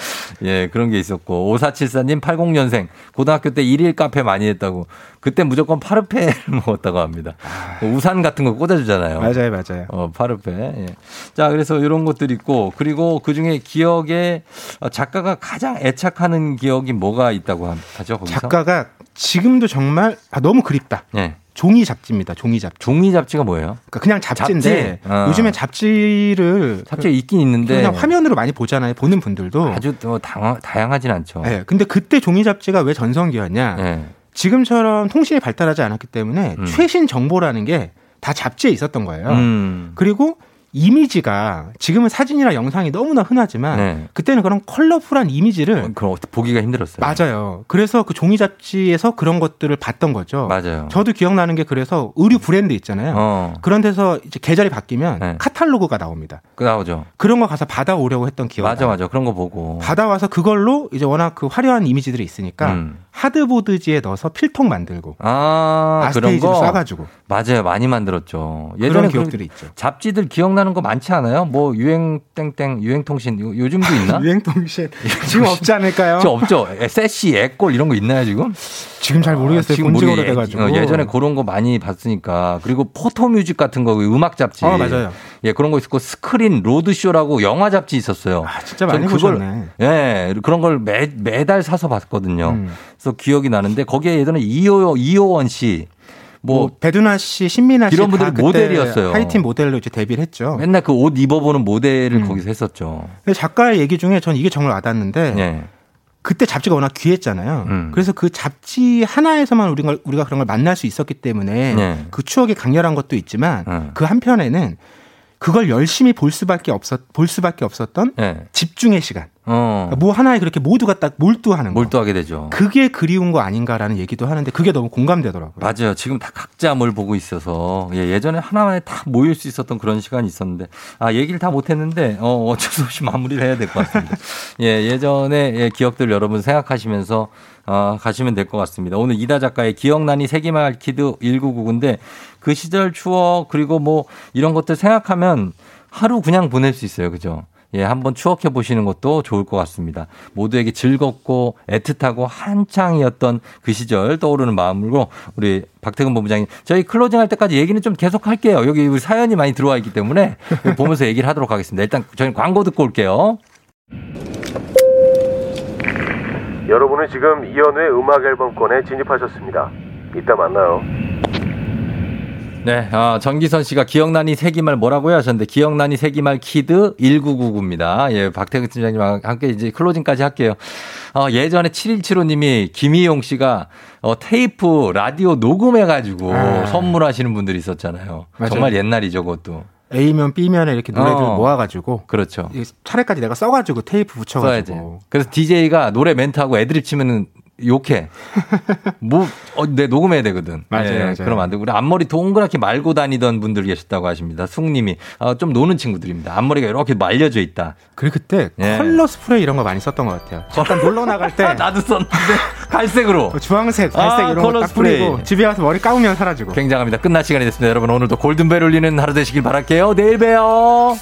예, 그런 게 있었고. 5474님 80년생. 고등학교 때 일일 카페 많이 했다고. 그때 무조건 파르페를 *laughs* 먹었다고 합니다. 우산 같은 거 꽂아주잖아요. 맞아요, 맞아요. 어, 파르페. 예. 자, 그래서 이런 것들 있고. 그리고 그 중에 기억에 어, 작가가 가장 애착하는 기억이 뭐가 있다고 하죠, 거기서? 작가가 지금도 정말 아, 너무 그립다. 예. 종이 잡지입니다. 종이 잡지. 종이 잡지가 뭐예요? 그러니까 그냥 잡지인데 잡지? 어. 요즘엔 잡지를 잡지가 있긴 있는데. 그냥 화면으로 많이 보잖아요. 보는 분들도. 아주 또 당, 다양하진 않죠. 네, 근데 그때 종이 잡지가 왜 전성기였냐? 네. 지금처럼 통신이 발달하지 않았기 때문에 음. 최신 정보라는 게 다 잡지에 있었던 거예요. 음. 그리고 이미지가 지금은 사진이나 영상이 너무나 흔하지만 네. 그때는 그런 컬러풀한 이미지를 그럼 보기가 힘들었어요. 맞아요. 그래서 그 종이 잡지에서 그런 것들을 봤던 거죠. 맞아요. 저도 기억나는 게 그래서 의류 브랜드 있잖아요. 어. 그런 데서 이제 계절이 바뀌면 네. 카탈로그가 나옵니다. 그 나오죠. 그런 거 가서 받아오려고 했던 기억. 맞아, 맞아. 그런 거 보고. 받아와서 그걸로 이제 워낙 그 화려한 이미지들이 있으니까 음. 하드보드지에 넣어서 필통 만들고 아, 그런 아스테이지로 거. 싸가지고 맞아요. 많이 만들었죠. 예전에 기억들이 그 있죠. 잡지들 기억나는 거 많지 않아요? 뭐 유행 땡땡 유행 통신 요- 요즘도 있나? *laughs* 유행 통신 *laughs* 지금 없지 않을까요? 저 없죠. 세시, 애꼴 이런 거 있나요 지금? 지금 잘 모르겠어요. 지금 본지 모르겠- 오래돼가지고. 어, 예전에 그런 거 많이 봤으니까 그리고 포토뮤직 같은 거 음악 잡지. 어, 맞아요. 예 그런 거 있었고 스크린 로드쇼라고 영화 잡지 있었어요. 아, 진짜 많이 그걸- 보셨네. 예 그런 걸 매 매달 사서 봤거든요. 음. 그래서 기억이 나는데 거기에 예전에 이호 이호원 씨. 뭐, 뭐 배두나 씨, 신민아 씨 이런 그때 모델이었어요. 하이틴 모델로 이제 데뷔를 했죠. 맨날 그 옷 입어보는 모델을 음. 거기서 했었죠. 근데 작가의 얘기 중에 전 이게 정말 와닿는데 예. 그때 잡지가 워낙 귀했잖아요. 음. 그래서 그 잡지 하나에서만 우리가 우리가 그런 걸 만날 수 있었기 때문에 네. 그 추억이 강렬한 것도 있지만 음. 그 한편에는 그걸 열심히 볼 수밖에 없었 볼 수밖에 없었던 예. 집중의 시간. 어. 그러니까 뭐 하나에 그렇게 모두가 딱 몰두하는 거. 몰두하게 되죠. 그게 그리운 거 아닌가라는 얘기도 하는데 그게 너무 공감되더라고요. 맞아요. 지금 다 각자 뭘 보고 있어서 예, 예전에 하나만에 다 모일 수 있었던 그런 시간이 있었는데 아 얘기를 다 못했는데 어, 어쩔 수 없이 마무리를 해야 될 것 같습니다. *laughs* 예, 예전에 예, 기억들 여러분 생각하시면서 어, 가시면 될 것 같습니다. 오늘 이다 작가의 기억나니 세기말 kid 1999인데 그 시절 추억 그리고 뭐 이런 것들 생각하면 하루 그냥 보낼 수 있어요. 그죠? 예, 한번 추억해 보시는 것도 좋을 것 같습니다. 모두에게 즐겁고 애틋하고 한창이었던 그 시절 떠오르는 마음으로 우리 박태근 본부장님 저희 클로징 할 때까지 얘기는 좀 계속 할게요. 여기 우리 사연이 많이 들어와 있기 때문에 *laughs* 보면서 얘기를 하도록 하겠습니다. 일단 저희 광고 듣고 올게요. 여러분은 지금 이현우의 음악 앨범권에 진입하셨습니다. 이따 만나요. 네, 아, 정기선 씨가 기억나니 세기말 뭐라고요 하셨는데 기억나니 세기말 kid 1999입니다. 예, 박태근 팀장님과 함께 이제 closing까지 할게요. 어, 예전에 7175님이 김희용 씨가 어, 테이프 라디오 녹음해가지고 아. 선물하시는 분들이 있었잖아요. 맞아요. 정말 옛날이죠, 그것도. A면 B면에 이렇게 노래들 어. 모아가지고 그렇죠. 이 차례까지 내가 써가지고 테이프 써야지. 붙여가지고 그래서 DJ가 노래 멘트하고 애드립 치면은 욕해. *laughs* 뭐, 어, 내 녹음해야 되거든. 맞아요, 예, 맞아요. 그럼 안 되고. 우리 앞머리 동그랗게 말고 다니던 분들 계셨다고 하십니다. 숙님이. 아, 좀 노는 친구들입니다. 앞머리가 이렇게 말려져 있다. 그리고 그때 예. 컬러 스프레이 이런 거 많이 썼던 것 같아요. 잠깐 놀러 나갈 때 *laughs* 나도 썼는데 갈색으로. 주황색, 갈색 아, 이런 컬러 거딱 스프레이. 뿌리고 집에 와서 머리 감으면 사라지고. 굉장합니다. 끝날 시간이 됐습니다. 여러분 오늘도 골든벨 울리는 하루 되시길 바랄게요. 내일 봬요.